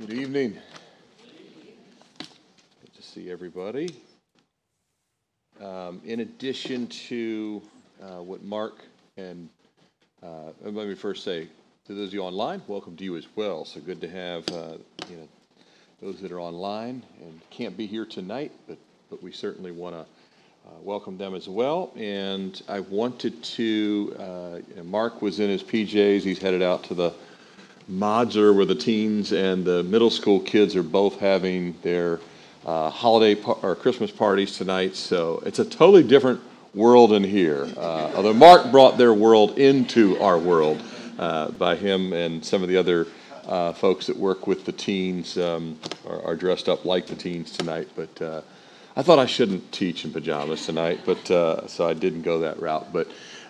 Good evening. Good to see everybody. Um, in addition to uh, what Mark and uh, let me first say to those of you online, welcome to you as well. So good to have uh, you know those that are online and can't be here tonight, but but we certainly want to uh, welcome them as well. And I wanted to. Uh, you know, Mark was in his PJs. He's headed out to the modular where the teens and the middle school kids are both having their uh, holiday par- or Christmas parties tonight. So it's a totally different world in here. Uh, although Mark brought their world into our world uh, by him and some of the other uh, folks that work with the teens um, are, are, dressed up like the teens tonight. But uh, I thought I shouldn't teach in pajamas tonight, but uh, so I didn't go that route. But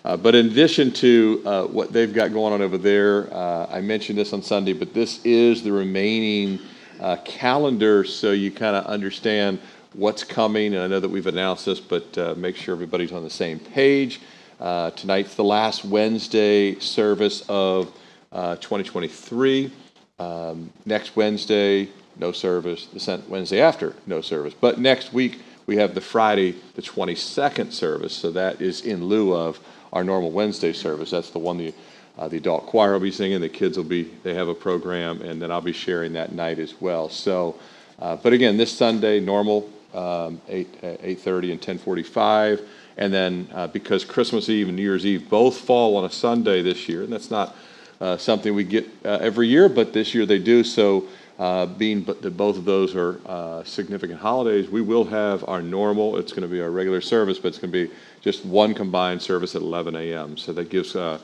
uh, but in addition to uh, what they've got going on over there, uh, I mentioned this on Sunday, but this is the remaining uh, calendar so you kind of understand what's coming. And I know that we've announced this, but uh, make sure everybody's on the same page. Tonight's the last Wednesday service of 2023. Um, next Wednesday, no service. The Wednesday after, no service. But next week, we have the Friday, the 22nd service. So that is in lieu of our normal Wednesday service. That's the one the uh, the adult choir will be singing. The kids will be they have a program, and then I'll be sharing that night as well. So, uh, but again, this Sunday normal um, eight eight thirty and ten forty five, and then uh, because Christmas Eve and New Year's Eve both fall on a Sunday this year, and that's not uh, something we get uh, every year, but this year they do. So. Uh, being that both of those are significant holidays, we will have our normal. It's going to be our regular service, but it's going to be just one combined service at 11 a.m. So that gives uh,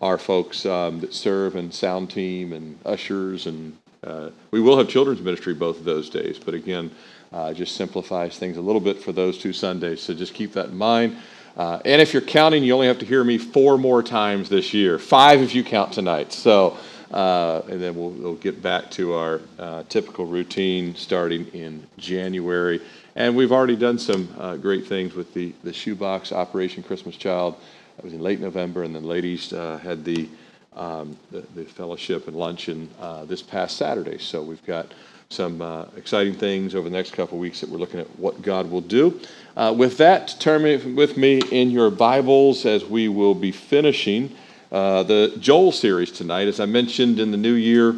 our folks um, that serve and sound team and ushers and uh, we will have children's ministry both of those days. But again, uh, just simplifies things a little bit for those two Sundays. So just keep that in mind. Uh, and if you're counting, you only have to hear me four more times this year. Five if you count tonight. So. Uh, and then we'll, we'll, get back to our uh, typical routine starting in January. And we've already done some uh, great things with the, the shoebox Operation Christmas Child. That was in late November, and then ladies uh, had the, um, the, the fellowship and luncheon uh, this past Saturday. So we've got some uh, exciting things over the next couple weeks that we're looking at what God will do. With that, turn with me in your Bibles as we will be finishing uh, the Joel series tonight. As I mentioned in the new year,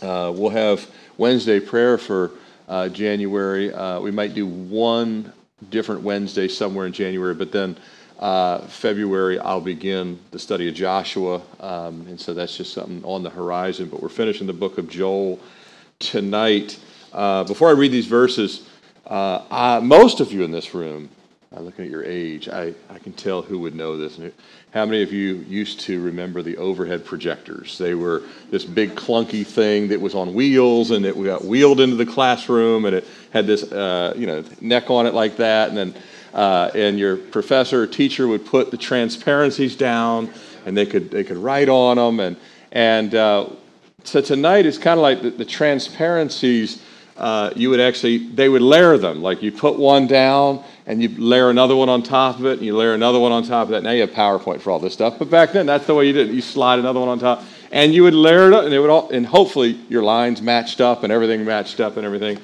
we'll have Wednesday prayer for uh, January. Uh, we might do one different Wednesday somewhere in January, but then uh, February I'll begin the study of Joshua, um, and so that's just something on the horizon. But we're finishing the book of Joel tonight. Uh, before I read these verses, uh, I, most of you in this room, looking at your age, I, I can tell who would know this. How many of you used to remember the overhead projectors? They were this big clunky thing that was on wheels and it got wheeled into the classroom and it had this uh, you know neck on it like that and then uh, and your professor or teacher would put the transparencies down and they could they could write on them and and uh, so tonight is kind of like the, the transparencies uh, you would actually they would layer them like you put one down and you layer another one on top of it, and you layer another one on top of that. Now you have PowerPoint for all this stuff, but back then that's the way you did it. You slide another one on top, and you would layer it up, and it would all, and hopefully your lines matched up and everything matched up and everything.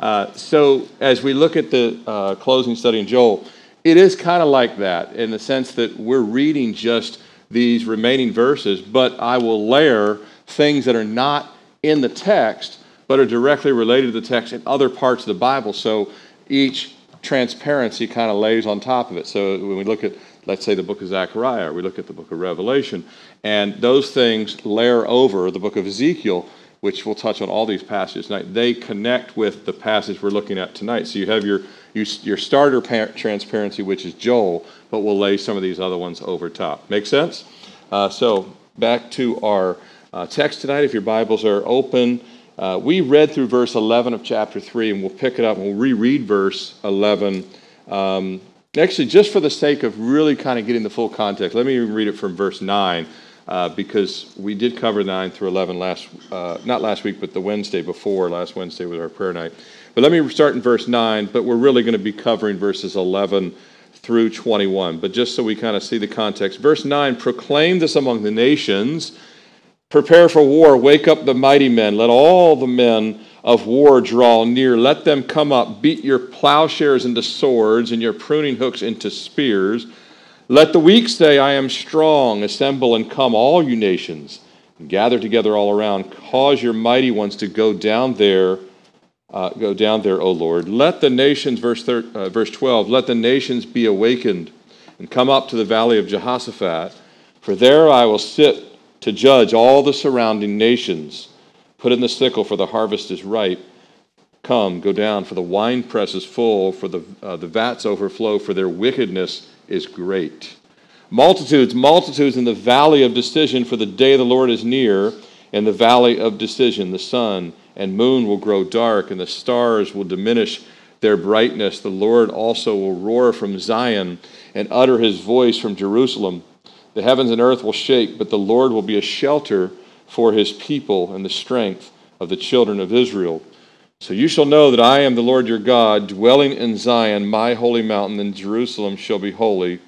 Uh, so as we look at the uh, closing study in Joel, it is kind of like that in the sense that we're reading just these remaining verses, but I will layer things that are not in the text, but are directly related to the text in other parts of the Bible. So each transparency kind of lays on top of it. So when we look at, let's say, the book of Zechariah, we look at the book of Revelation, and those things layer over the book of Ezekiel, which we'll touch on all these passages tonight. They connect with the passage we're looking at tonight. So you have your your starter transparency, which is Joel, but we'll lay some of these other ones over top. Make sense? Uh, so back to our uh, text tonight. If your Bibles are open uh, we read through verse 11 of chapter 3, and we'll pick it up and we'll reread verse 11. Um, actually, just for the sake of really kind of getting the full context, let me read it from verse 9. Uh, because we did cover 9 through 11 last, uh, not last week, but the Wednesday before. Last Wednesday was our prayer night. But let me start in verse 9, but we're really going to be covering verses 11 through 21. But just so we kind of see the context, verse 9 proclaim this among the nations Prepare for war. Wake up the mighty men. Let all the men of war draw near. Let them come up. Beat your plowshares into swords and your pruning hooks into spears. Let the weak say, I am strong. Assemble and come, all you nations. Gather together all around. Cause your mighty ones to go down there. Uh, go down there, O Lord. Let the nations, verse, thir- uh, verse 12, let the nations be awakened and come up to the valley of Jehoshaphat. For there I will sit to judge all the surrounding nations. Put in the sickle, for the harvest is ripe. Come, go down, for the winepress is full, for the, uh, the vats overflow, for their wickedness is great. Multitudes, multitudes in the valley of decision, for the day of the Lord is near. In the valley of decision, the sun and moon will grow dark, and the stars will diminish their brightness. The Lord also will roar from Zion and utter his voice from Jerusalem. The heavens and earth will shake, but the Lord will be a shelter for his people and the strength of the children of Israel. So you shall know that I am the Lord your God, dwelling in Zion, my holy mountain, and Jerusalem shall be holy,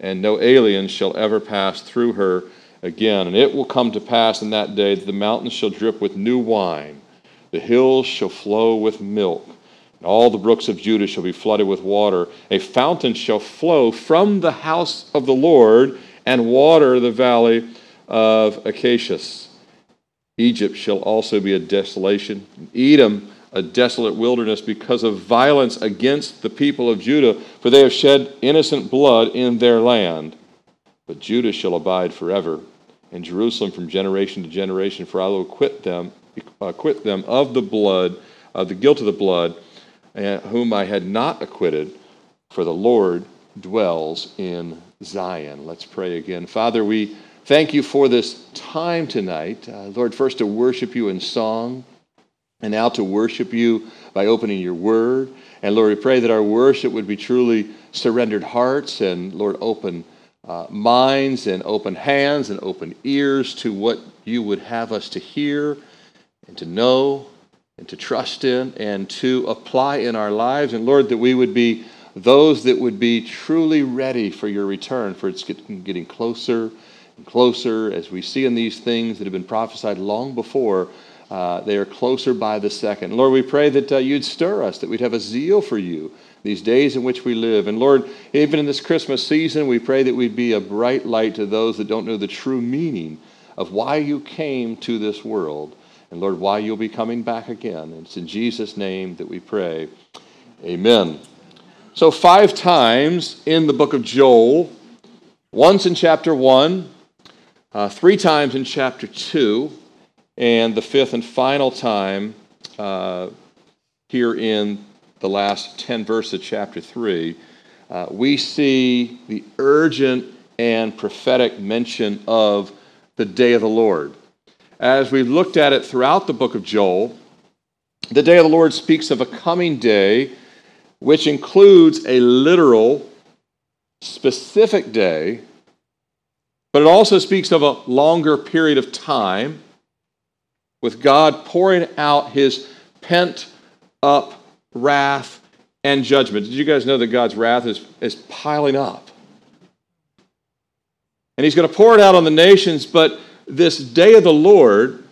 and no alien shall ever pass through her again. And it will come to pass in that day that the mountains shall drip with new wine, the hills shall flow with milk, and all the brooks of Judah shall be flooded with water. A fountain shall flow from the house of the Lord and water the valley of Acacias. Egypt shall also be a desolation, Edom a desolate wilderness because of violence against the people of Judah, for they have shed innocent blood in their land. But Judah shall abide forever, and Jerusalem from generation to generation, for I will acquit them, acquit them of the blood, of the guilt of the blood, uh, whom I had not acquitted, for the Lord dwells in Zion. Let's pray again. Father, we thank you for this time tonight. Uh, Lord, first to worship you in song, and now to worship you by opening your word. And Lord, we pray that our worship would be truly surrendered hearts and, Lord, open uh, minds and open hands and open ears to what you would have us to hear and to know and to trust in and to apply in our lives. And Lord, that we would be those that would be truly ready for your return, for it's getting closer and closer as we see in these things that have been prophesied long before. Uh, they are closer by the second. Lord, we pray that uh, you'd stir us, that we'd have a zeal for you these days in which we live. And Lord, even in this Christmas season, we pray that we'd be a bright light to those that don't know the true meaning of why you came to this world. And Lord, why you'll be coming back again. And it's in Jesus' name that we pray. Amen. So, five times in the book of Joel, once in chapter 1, uh, three times in chapter 2, and the fifth and final time uh, here in the last 10 verses of chapter 3, uh, we see the urgent and prophetic mention of the day of the Lord. As we looked at it throughout the book of Joel, the day of the Lord speaks of a coming day which includes a literal, specific day, but it also speaks of a longer period of time with God pouring out his pent up wrath and judgment. Did you guys know that God's wrath is, is piling up? And he's going to pour it out on the nations, but this day of the Lord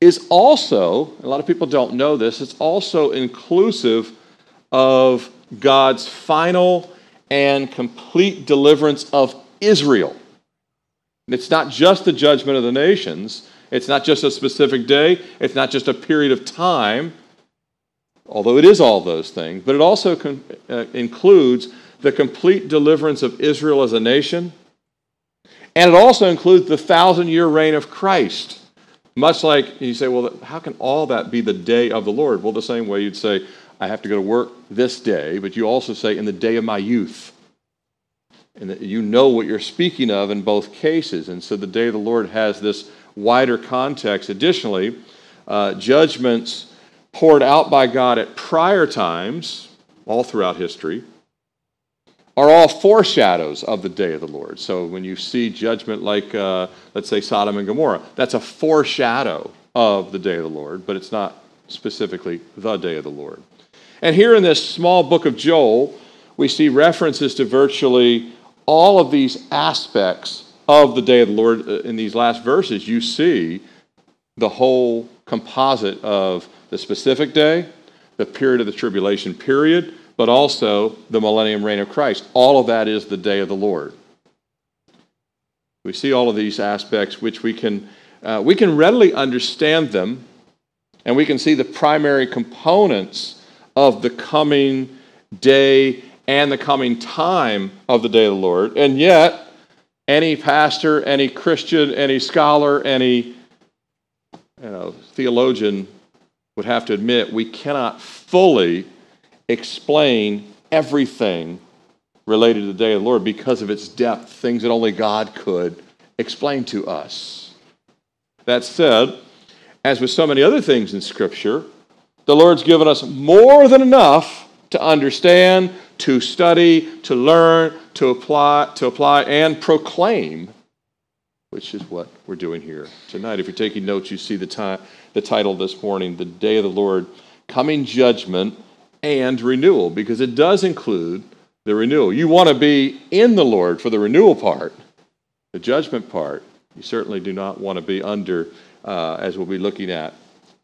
is also, a lot of people don't know this, it's also inclusive of God's final and complete deliverance of Israel. It's not just the judgment of the nations, it's not just a specific day, it's not just a period of time, although it is all those things, but it also con- uh, includes the complete deliverance of Israel as a nation, and it also includes the thousand year reign of Christ. Much like you say, well, how can all that be the day of the Lord? Well, the same way you'd say, I have to go to work this day, but you also say, in the day of my youth. And you know what you're speaking of in both cases. And so the day of the Lord has this wider context. Additionally, uh, judgments poured out by God at prior times, all throughout history, are all foreshadows of the day of the Lord. So when you see judgment like, uh, let's say, Sodom and Gomorrah, that's a foreshadow of the day of the Lord, but it's not specifically the day of the Lord. And here in this small book of Joel, we see references to virtually all of these aspects of the day of the Lord uh, in these last verses, you see the whole composite of the specific day, the period of the tribulation period, but also the millennium reign of Christ. All of that is the day of the Lord. We see all of these aspects, which we can, uh, we can readily understand them, and we can see the primary components of the coming day and the coming time of the day of the Lord. And yet, any pastor, any Christian, any scholar, any you know, theologian would have to admit we cannot fully explain everything related to the day of the Lord because of its depth, things that only God could explain to us. That said, as with so many other things in Scripture, the Lord's given us more than enough to understand, to study, to learn, to apply, to apply and proclaim, which is what we're doing here tonight. If you're taking notes, you see the, time, the title this morning, The Day of the Lord, Coming Judgment and Renewal, because it does include the renewal. You want to be in the Lord for the renewal part, the judgment part. You certainly do not want to be under, uh, as we'll be looking at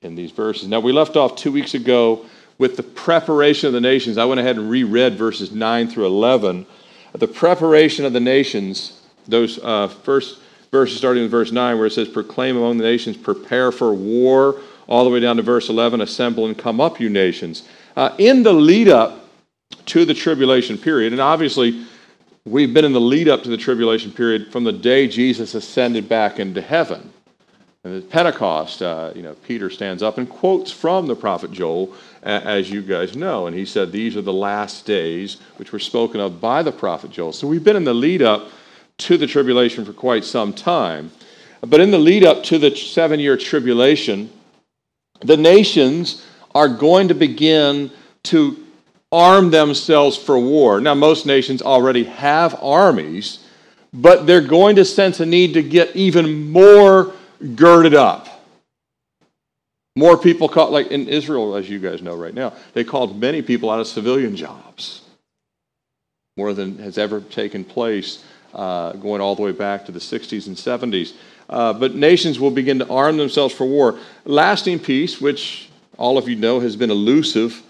in these verses. Now, we left off two weeks ago with the preparation of the nations. I went ahead and reread verses 9 through 11. The preparation of the nations, those uh, first verses starting with verse 9, where it says, Proclaim among the nations, prepare for war, all the way down to verse 11, Assemble and come up, you nations. Uh, in the lead up to the tribulation period, and obviously, we've been in the lead up to the tribulation period from the day Jesus ascended back into heaven. And at Pentecost, uh, you know, Peter stands up and quotes from the prophet Joel, as you guys know. And he said, These are the last days which were spoken of by the prophet Joel. So we've been in the lead up to the tribulation for quite some time. But in the lead up to the seven year tribulation, the nations are going to begin to arm themselves for war. Now, most nations already have armies, but they're going to sense a need to get even more girded up. More people caught, like in Israel, as you guys know right now, they called many people out of civilian jobs. More than has ever taken place uh, going all the way back to the 60s and 70s. Uh, but nations will begin to arm themselves for war. Lasting peace, which all of you know has been elusive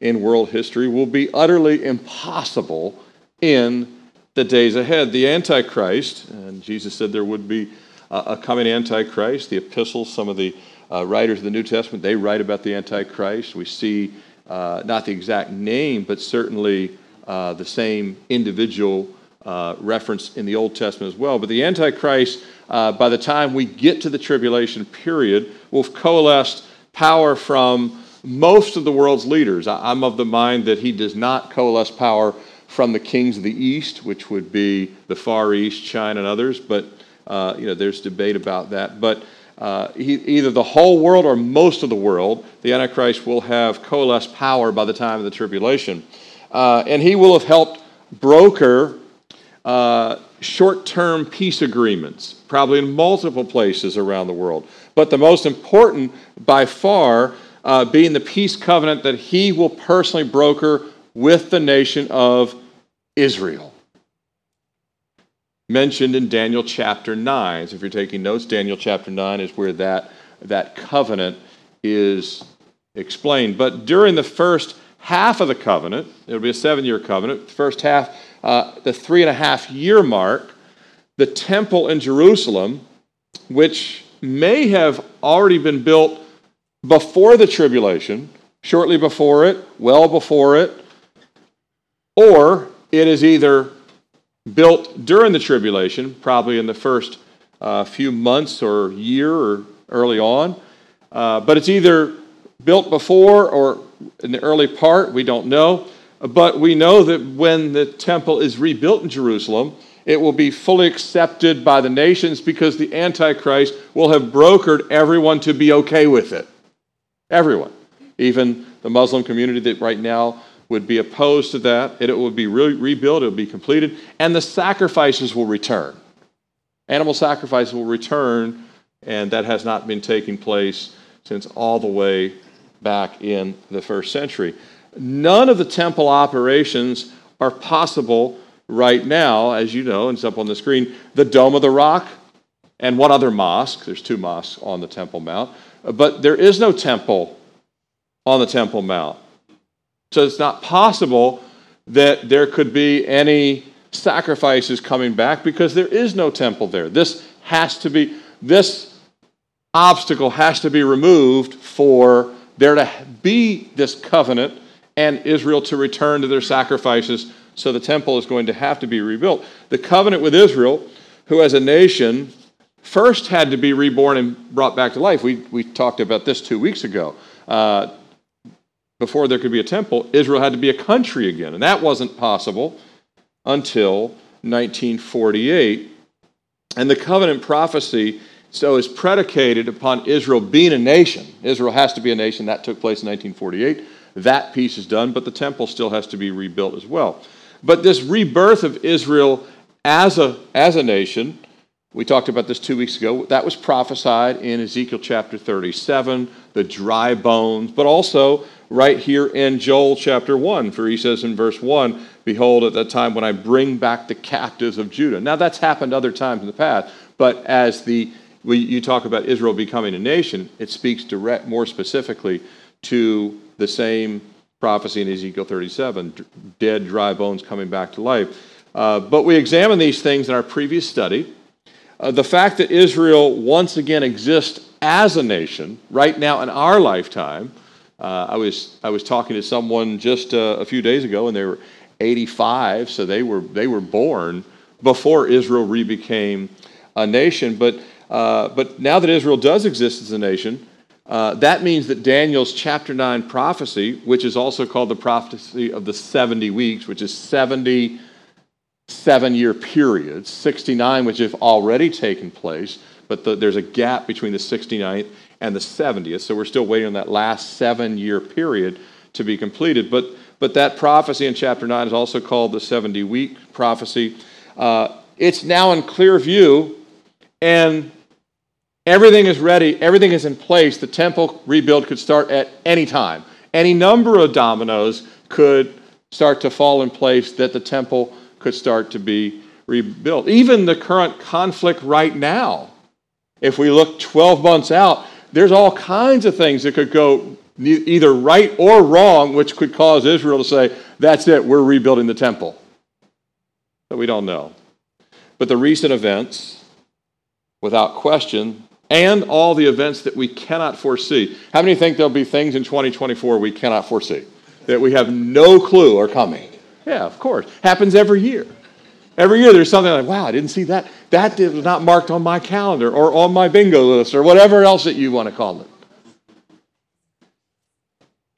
in world history, will be utterly impossible in the days ahead. The Antichrist, and Jesus said there would be a coming Antichrist. The epistles, some of the uh, writers of the New Testament, they write about the Antichrist. We see uh, not the exact name, but certainly uh, the same individual uh, reference in the Old Testament as well. But the Antichrist, uh, by the time we get to the tribulation period, will have coalesced power from most of the world's leaders. I'm of the mind that he does not coalesce power from the kings of the East, which would be the Far East, China, and others, but uh, you know, there's debate about that. But uh, he, either the whole world or most of the world, the Antichrist will have coalesced power by the time of the tribulation. Uh, and he will have helped broker uh, short term peace agreements, probably in multiple places around the world. But the most important, by far, uh, being the peace covenant that he will personally broker with the nation of Israel mentioned in Daniel chapter 9. So if you're taking notes, Daniel chapter 9 is where that, that covenant is explained. But during the first half of the covenant, it'll be a seven year covenant, the first half, uh, the three and a half year mark, the temple in Jerusalem, which may have already been built before the tribulation, shortly before it, well before it, or it is either built during the tribulation, probably in the first uh, few months or year or early on. Uh, but it's either built before or in the early part, we don't know. But we know that when the temple is rebuilt in Jerusalem, it will be fully accepted by the nations because the Antichrist will have brokered everyone to be okay with it. Everyone. Even the Muslim community that right now would be opposed to that, and it would be re- rebuilt, it would be completed, and the sacrifices will return. Animal sacrifices will return, and that has not been taking place since all the way back in the first century. None of the temple operations are possible right now, as you know, and it's up on the screen, the Dome of the Rock and one other mosque. There's two mosques on the Temple Mount, but there is no temple on the Temple Mount. So it's not possible that there could be any sacrifices coming back because there is no temple there. This has to be, this obstacle has to be removed for there to be this covenant and Israel to return to their sacrifices. So the temple is going to have to be rebuilt. The covenant with Israel, who as a nation first had to be reborn and brought back to life. We, we talked about this two weeks ago. Uh, before there could be a temple, Israel had to be a country again. And that wasn't possible until 1948. And the covenant prophecy so is predicated upon Israel being a nation. Israel has to be a nation. That took place in 1948. That piece is done, but the temple still has to be rebuilt as well. But this rebirth of Israel as a, as a nation, we talked about this two weeks ago, that was prophesied in Ezekiel chapter 37, the dry bones, but also right here in Joel chapter 1, for he says in verse 1, Behold, at that time when I bring back the captives of Judah. Now, that's happened other times in the past, but as the you talk about Israel becoming a nation, it speaks direct, more specifically to the same prophecy in Ezekiel 37 dead, dry bones coming back to life. Uh, but we examined these things in our previous study. Uh, the fact that Israel once again exists as a nation right now in our lifetime. Uh, I, was, I was talking to someone just uh, a few days ago, and they were 85, so they were, they were born before Israel re became a nation. But, uh, but now that Israel does exist as a nation, uh, that means that Daniel's chapter 9 prophecy, which is also called the prophecy of the 70 weeks, which is 70 seven year periods, 69 which have already taken place, but the, there's a gap between the 69th and the 70th, so we're still waiting on that last seven year period to be completed. But, but that prophecy in chapter 9 is also called the 70 week prophecy. Uh, it's now in clear view, and Everything is ready, everything is in place. The temple rebuild could start at any time. Any number of dominoes could start to fall in place that the temple could start to be rebuilt. Even the current conflict right now, if we look 12 months out, there's all kinds of things that could go either right or wrong, which could cause Israel to say, that's it, we're rebuilding the temple. But we don't know. But the recent events, without question, and all the events that we cannot foresee. How many think there'll be things in 2024 we cannot foresee? That we have no clue are coming? Yeah, of course. Happens every year. Every year there's something like, wow, I didn't see that. That was not marked on my calendar or on my bingo list or whatever else that you want to call it.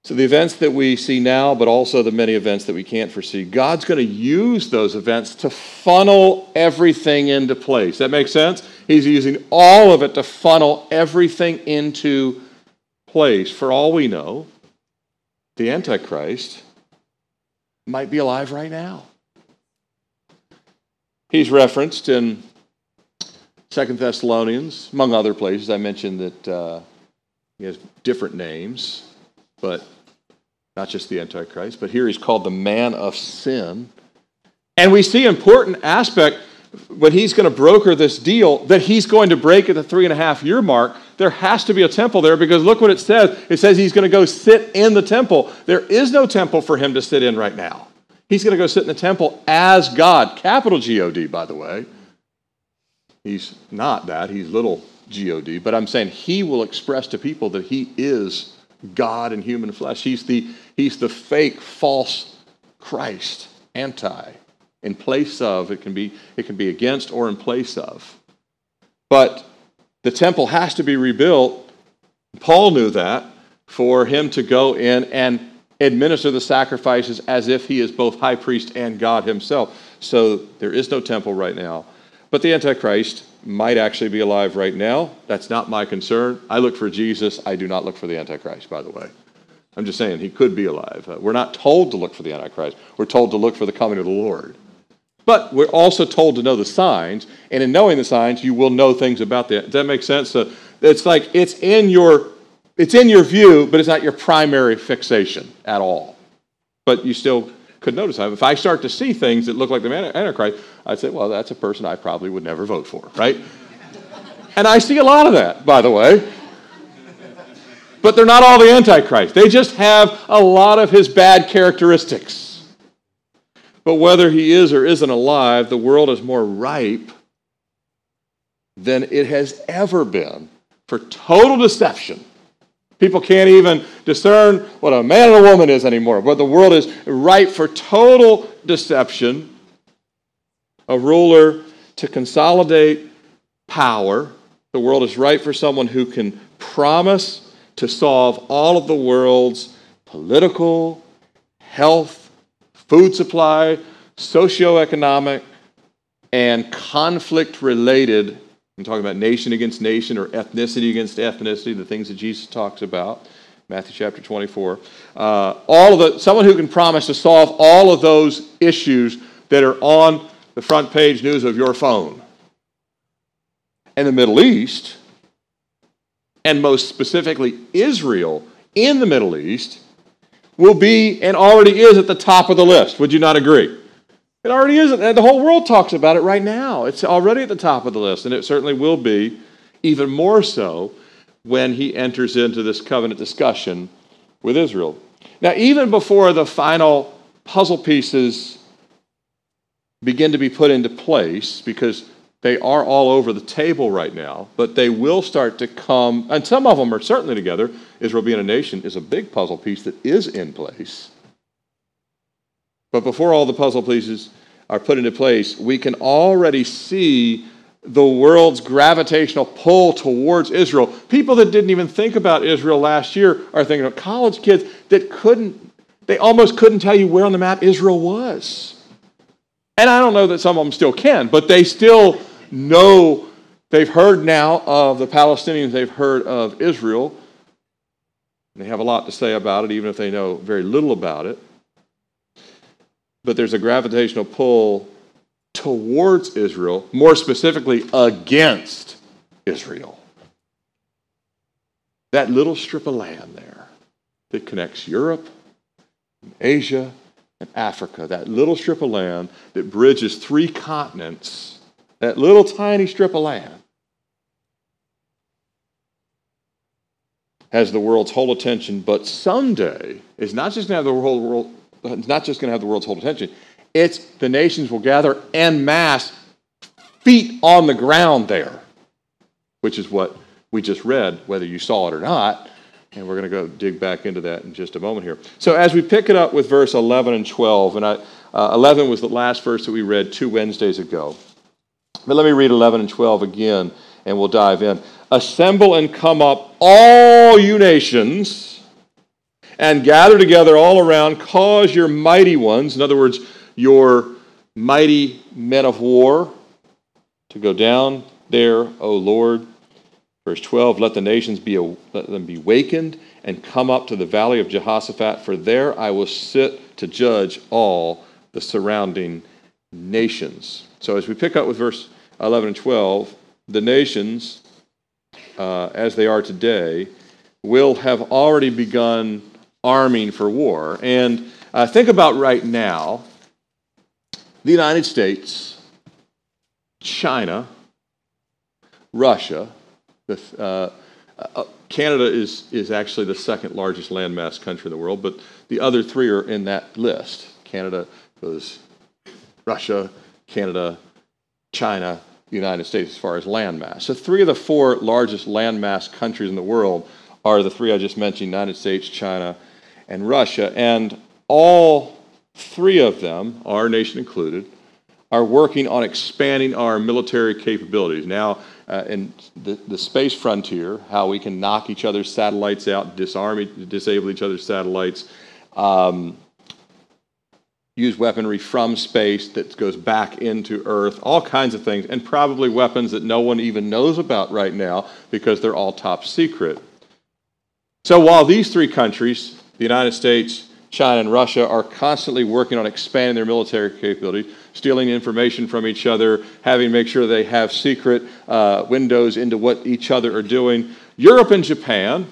So, the events that we see now, but also the many events that we can't foresee, God's going to use those events to funnel everything into place. That makes sense? He's using all of it to funnel everything into place. For all we know, the Antichrist might be alive right now. He's referenced in Second Thessalonians, among other places. I mentioned that uh, he has different names but not just the Antichrist, but here he's called the man of sin. And we see important aspect when he's going to broker this deal that he's going to break at the three and a half year mark. There has to be a temple there because look what it says. It says he's going to go sit in the temple. There is no temple for him to sit in right now. He's going to go sit in the temple as God, capital G O D, by the way. He's not that, he's little G O D, but I'm saying he will express to people that he is God in human flesh. He's the, he's the fake, false Christ, anti, in place of. It can, be, it can be against or in place of. But the temple has to be rebuilt. Paul knew that for him to go in and administer the sacrifices as if he is both high priest and God himself. So there is no temple right now. But the Antichrist might actually be alive right now. That's not my concern. I look for Jesus. I do not look for the Antichrist, by the way. I'm just saying he could be alive. Uh, we're not told to look for the Antichrist. We're told to look for the coming of the Lord. But we're also told to know the signs, and in knowing the signs, you will know things about that. Does that make sense? So it's like it's in your it's in your view, but it's not your primary fixation at all. But you still could notice. If I start to see things that look like the Antichrist, I'd say, well, that's a person I probably would never vote for, right? and I see a lot of that, by the way. But they're not all the Antichrist. They just have a lot of his bad characteristics. But whether he is or isn't alive, the world is more ripe than it has ever been for total deception. People can't even discern what a man and a woman is anymore. But the world is ripe for total deception. A ruler to consolidate power. The world is ripe for someone who can promise to solve all of the world's political, health, food supply, socioeconomic, and conflict related I'm talking about nation against nation or ethnicity against ethnicity, the things that Jesus talks about. Matthew chapter 24. Uh, all of the, someone who can promise to solve all of those issues that are on the front page news of your phone. And the Middle East, and most specifically Israel in the Middle East, will be and already is at the top of the list. Would you not agree? It already is. And the whole world talks about it right now. It's already at the top of the list, and it certainly will be even more so when he enters into this covenant discussion with Israel. Now, even before the final puzzle pieces begin to be put into place, because they are all over the table right now, but they will start to come, and some of them are certainly together. Israel being a nation is a big puzzle piece that is in place. But before all the puzzle pieces are put into place, we can already see the world's gravitational pull towards Israel. People that didn't even think about Israel last year are thinking of college kids that couldn't, they almost couldn't tell you where on the map Israel was. And I don't know that some of them still can, but they still know, they've heard now of the Palestinians, they've heard of Israel. They have a lot to say about it, even if they know very little about it but there's a gravitational pull towards Israel, more specifically against Israel. That little strip of land there that connects Europe, Asia, and Africa, that little strip of land that bridges three continents, that little tiny strip of land, has the world's whole attention, but someday is not just going to have the whole world, it's not just going to have the world's whole attention. It's the nations will gather en masse, feet on the ground there, which is what we just read, whether you saw it or not. And we're going to go dig back into that in just a moment here. So, as we pick it up with verse 11 and 12, and I, uh, 11 was the last verse that we read two Wednesdays ago. But let me read 11 and 12 again, and we'll dive in. Assemble and come up, all you nations and gather together all around, cause your mighty ones, in other words, your mighty men of war, to go down there, O Lord. Verse 12, let the nations be, let them be wakened and come up to the valley of Jehoshaphat, for there I will sit to judge all the surrounding nations. So as we pick up with verse 11 and 12, the nations, uh, as they are today, will have already begun arming for war. And uh, think about right now the United States, China, Russia, the, uh, uh, Canada is, is actually the second largest landmass country in the world, but the other three are in that list. Canada goes Russia, Canada, China, United States as far as landmass. So three of the four largest landmass countries in the world are the three I just mentioned United States, China, and Russia. And all three of them, our nation included, are working on expanding our military capabilities. Now, uh, in the, the space frontier, how we can knock each other's satellites out, disarm, disable each other's satellites, um, use weaponry from space that goes back into Earth, all kinds of things, and probably weapons that no one even knows about right now because they're all top secret. So while these three countries the United States, China, and Russia are constantly working on expanding their military capabilities, stealing information from each other, having to make sure they have secret uh, windows into what each other are doing. Europe and Japan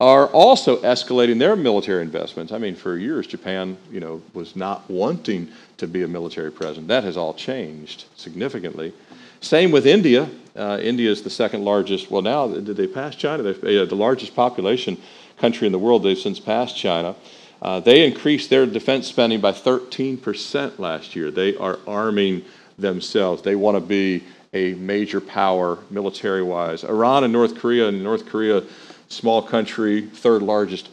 are also escalating their military investments. I mean, for years, Japan, you know, was not wanting to be a military presence. That has all changed significantly. Same with India. Uh, India is the second largest. Well, now did they pass China? They're uh, the largest population country in the world. They've since passed China. Uh, they increased their defense spending by 13% last year. They are arming themselves. They want to be a major power military wise. Iran and North Korea, and North Korea, small country, third largest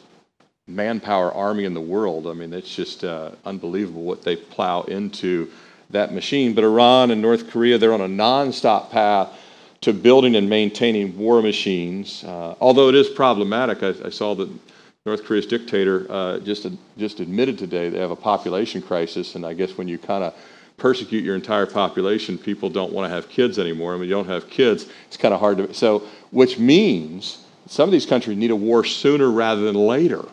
manpower army in the world. I mean, it's just uh, unbelievable what they plow into that machine. But Iran and North Korea, they're on a nonstop path to building and maintaining war machines. Uh, although it is problematic, I, I, saw that North Korea's dictator uh, just just admitted today they have a population crisis, and I guess when you kind of persecute your entire population, people don't want to have kids anymore. And when you don't have kids, it's kind of hard to. So, which means some of these countries need a war sooner rather than later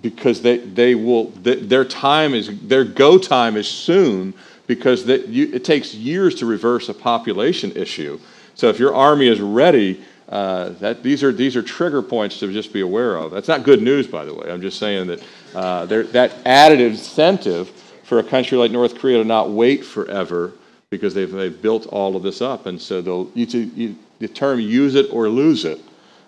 because they, they will, their time is, their go time is soon because they, you, it takes years to reverse a population issue. So if your army is ready, uh, that, these, are, these are trigger points to just be aware of. That's not good news, by the way. I'm just saying that uh, that added incentive for a country like North Korea to not wait forever because they've, they've built all of this up. And so they'll, you, you, the term use it or lose it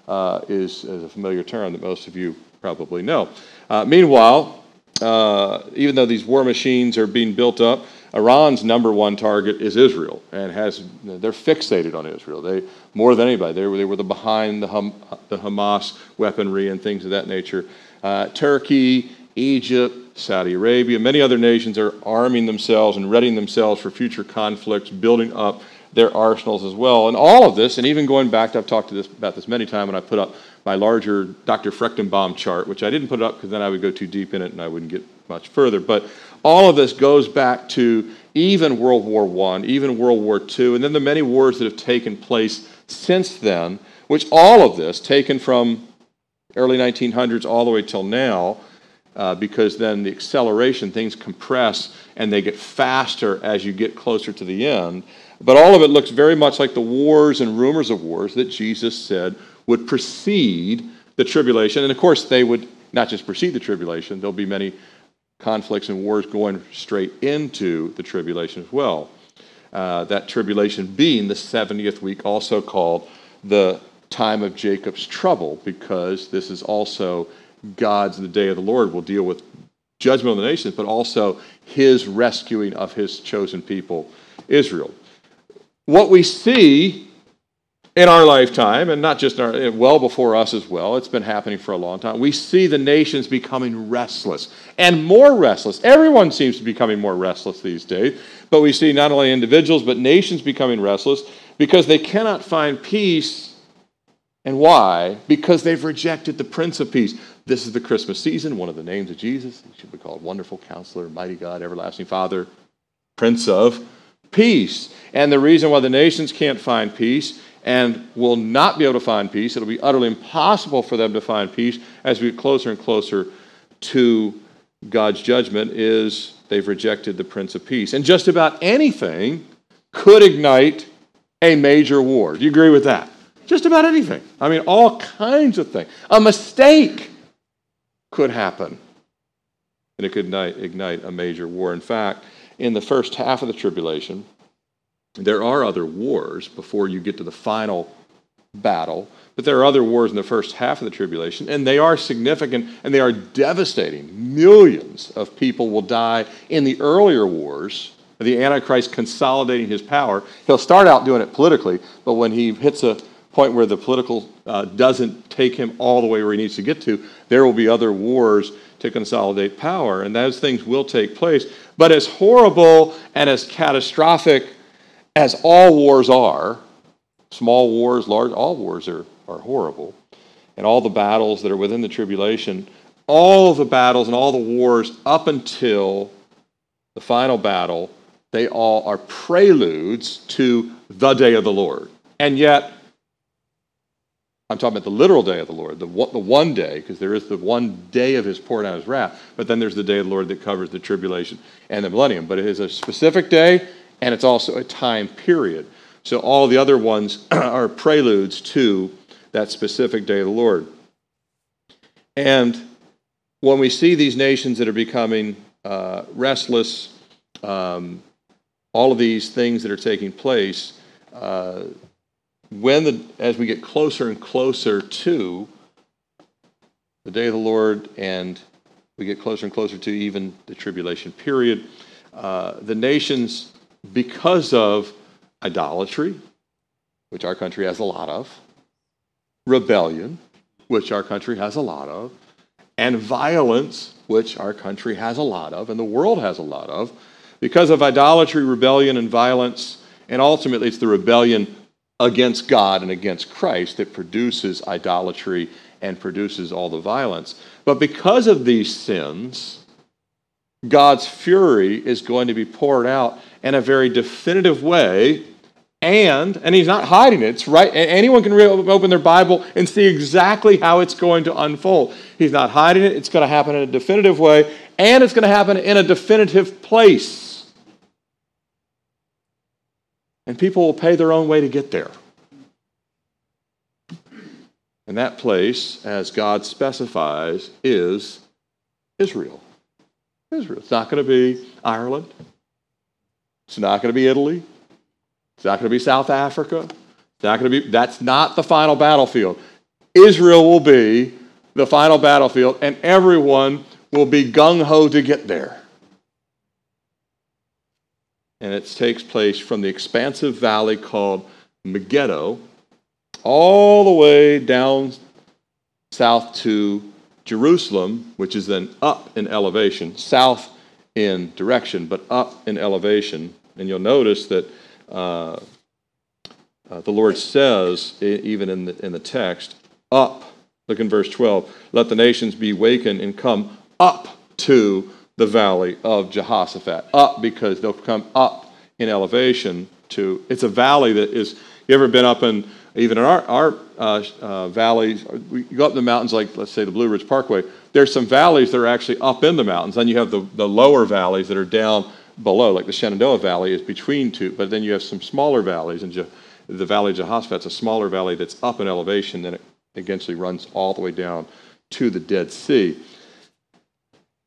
uh, is, is a familiar term that most of you probably know. Uh, meanwhile, uh, even though these war machines are being built up, Iran's number one target is Israel, and has they're fixated on Israel. They more than anybody. They were, they were the behind the, the Hamas weaponry and things of that nature. Uh, Turkey, Egypt, Saudi Arabia, many other nations are arming themselves and readying themselves for future conflicts, building up their arsenals as well. And all of this, and even going back, I've talked to this, about this many times when I put up my larger Dr. Fruchtenbaum chart, which I didn't put up because then I would go too deep in it and I wouldn't get much further. But all of this goes back to even World War I, even World War II, and then the many wars that have taken place since then, which all of this, taken from early 1900s all the way till now, uh, because then the acceleration, things compress and they get faster as you get closer to the end. But all of it looks very much like the wars and rumors of wars that Jesus said would precede the tribulation. And of course, they would not just precede the tribulation, there'll be many conflicts and wars going straight into the tribulation as well. Uh, that tribulation being the 70th week, also called the time of Jacob's trouble, because this is also God's, the day of the Lord, will deal with judgment on the nations, but also his rescuing of his chosen people, Israel. What we see in our lifetime, and not just our, well before us as well, it's been happening for a long time. We see the nations becoming restless and more restless. Everyone seems to be becoming more restless these days, but we see not only individuals, but nations becoming restless because they cannot find peace. And why? Because they've rejected the Prince of Peace. This is the Christmas season, one of the names of Jesus. He should be called Wonderful Counselor, Mighty God, Everlasting Father, Prince of Peace. And the reason why the nations can't find peace and will not be able to find peace. It'll be utterly impossible for them to find peace as we get closer and closer to God's judgment is they've rejected the Prince of Peace. And just about anything could ignite a major war. Do you agree with that? Just about anything. I mean, all kinds of things. A mistake could happen, and it could ignite, ignite a major war. In fact, in the first half of the tribulation, there are other wars before you get to the final battle, but there are other wars in the first half of the tribulation, and they are significant and they are devastating. Millions of people will die in the earlier wars. The Antichrist consolidating his power. He'll start out doing it politically, but when he hits a point where the political uh, doesn't take him all the way where he needs to get to, there will be other wars to consolidate power, and those things will take place. But as horrible and as catastrophic as all wars are, small wars, large, all wars are, are horrible. And all the battles that are within the tribulation, all the battles and all the wars up until the final battle, they all are preludes to the day of the Lord. And yet, I'm talking about the literal day of the Lord, the, the one day, because there is the one day of his pouring out his wrath, but then there's the day of the Lord that covers the tribulation and the millennium. But it is a specific day, and it's also a time period. So all the other ones are preludes to that specific day of the Lord. And when we see these nations that are becoming uh, restless, um, all of these things that are taking place, uh, when the, as we get closer and closer to the day of the Lord and we get closer and closer to even the tribulation period, uh, the nations, because of idolatry, which our country has a lot of, rebellion, which our country has a lot of, and violence, which our country has a lot of, and the world has a lot of, because of idolatry, rebellion, and violence, and ultimately it's the rebellion against God and against Christ that produces idolatry and produces all the violence. But because of these sins, God's fury is going to be poured out in a very definitive way. And, and he's not hiding it. It's right. Anyone can open their Bible and see exactly how it's going to unfold. He's not hiding it. It's going to happen in a definitive way, and it's going to happen in a definitive place. And people will pay their own way to get there. And that place, as God specifies, is Israel. Israel. It's not going to be Ireland. It's not going to be Italy. It's not going to be South Africa. It's not going to be, that's not the final battlefield. Israel will be the final battlefield, and everyone will be gung ho to get there. And it takes place from the expansive valley called Megiddo all the way down south to Jerusalem, which is then up in elevation, south in direction, but up in elevation. And you'll notice that uh, uh, the Lord says, even in the, in the text, up. Look in verse 12. Let the nations be wakened and come up to the valley of Jehoshaphat. Up because they'll come up in elevation to. It's a valley that is. You ever been up in even in our, our uh, uh, valleys, You go up the mountains like, let's say, the Blue Ridge Parkway, there's some valleys that are actually up in the mountains. Then you have the, the lower valleys that are down below, like the Shenandoah Valley is between two, but then you have some smaller valleys, and Je- the Valley of Jehoshaphat's a smaller valley that's up in elevation, then it eventually runs all the way down to the Dead Sea.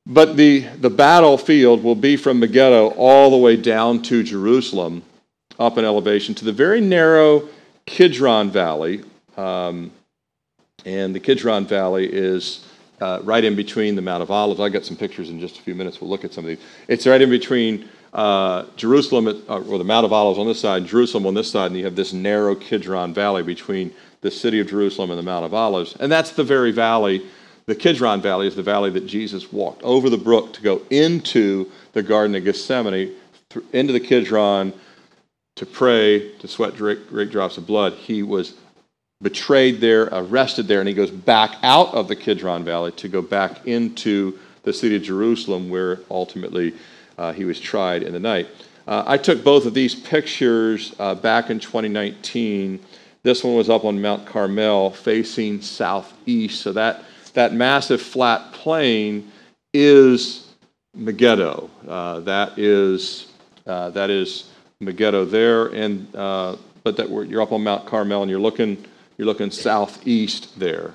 But the, the battlefield will be from Megiddo all the way down to Jerusalem, up in elevation, to the very narrow Kidron Valley, um, and the Kidron Valley is uh, right in between the Mount of Olives. I got some pictures in just a few minutes. We'll look at some of these. It's right in between uh, Jerusalem, at, uh, or the Mount of Olives on this side, and Jerusalem on this side, and you have this narrow Kidron Valley between the city of Jerusalem and the Mount of Olives. And that's the very valley, the Kidron Valley is the valley that Jesus walked over the brook to go into the Garden of Gethsemane, into the Kidron, to pray, to sweat great, great drops of blood. He was betrayed there, arrested there, and he goes back out of the Kidron Valley to go back into the city of Jerusalem, where ultimately uh, he was tried in the night. Uh, I took both of these pictures uh, back in 2019. This one was up on Mount Carmel facing southeast. So that, that massive flat plain is Megiddo. Uh, that is, uh, that is Megiddo there, and uh, but that you're up on Mount Carmel and you're looking you're looking southeast there,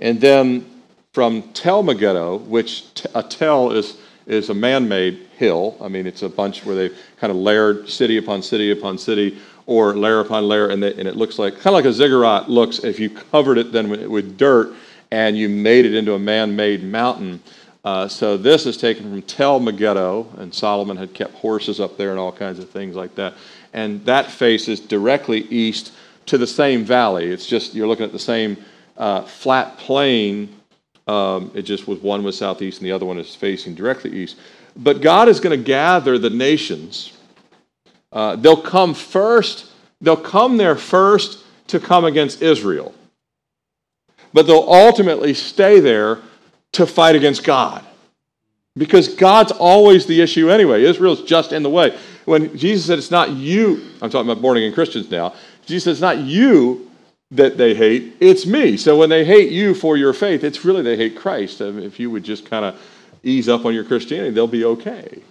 and then from Tel Megiddo, which a Tel is is a man-made hill. I mean, it's a bunch where they've kind of layered city upon city upon city, or layer upon layer, and, they, and it looks like kind of like a ziggurat looks if you covered it then with, with dirt and you made it into a man-made mountain. Uh, so this is taken from Tel Megiddo, and Solomon had kept horses up there and all kinds of things like that. And that faces directly east to the same valley. It's just you're looking at the same uh, flat plain. Um, it just was one was southeast and the other one is facing directly east. But God is going to gather the nations. Uh, they'll come first. They'll come there first to come against Israel. But they'll ultimately stay there to fight against God. Because God's always the issue anyway. Israel's just in the way. When Jesus said it's not you, I'm talking about born again Christians now, Jesus it's not you that they hate, it's me. So when they hate you for your faith, it's really they hate Christ. I mean, if you would just kind of ease up on your Christianity, they'll be okay.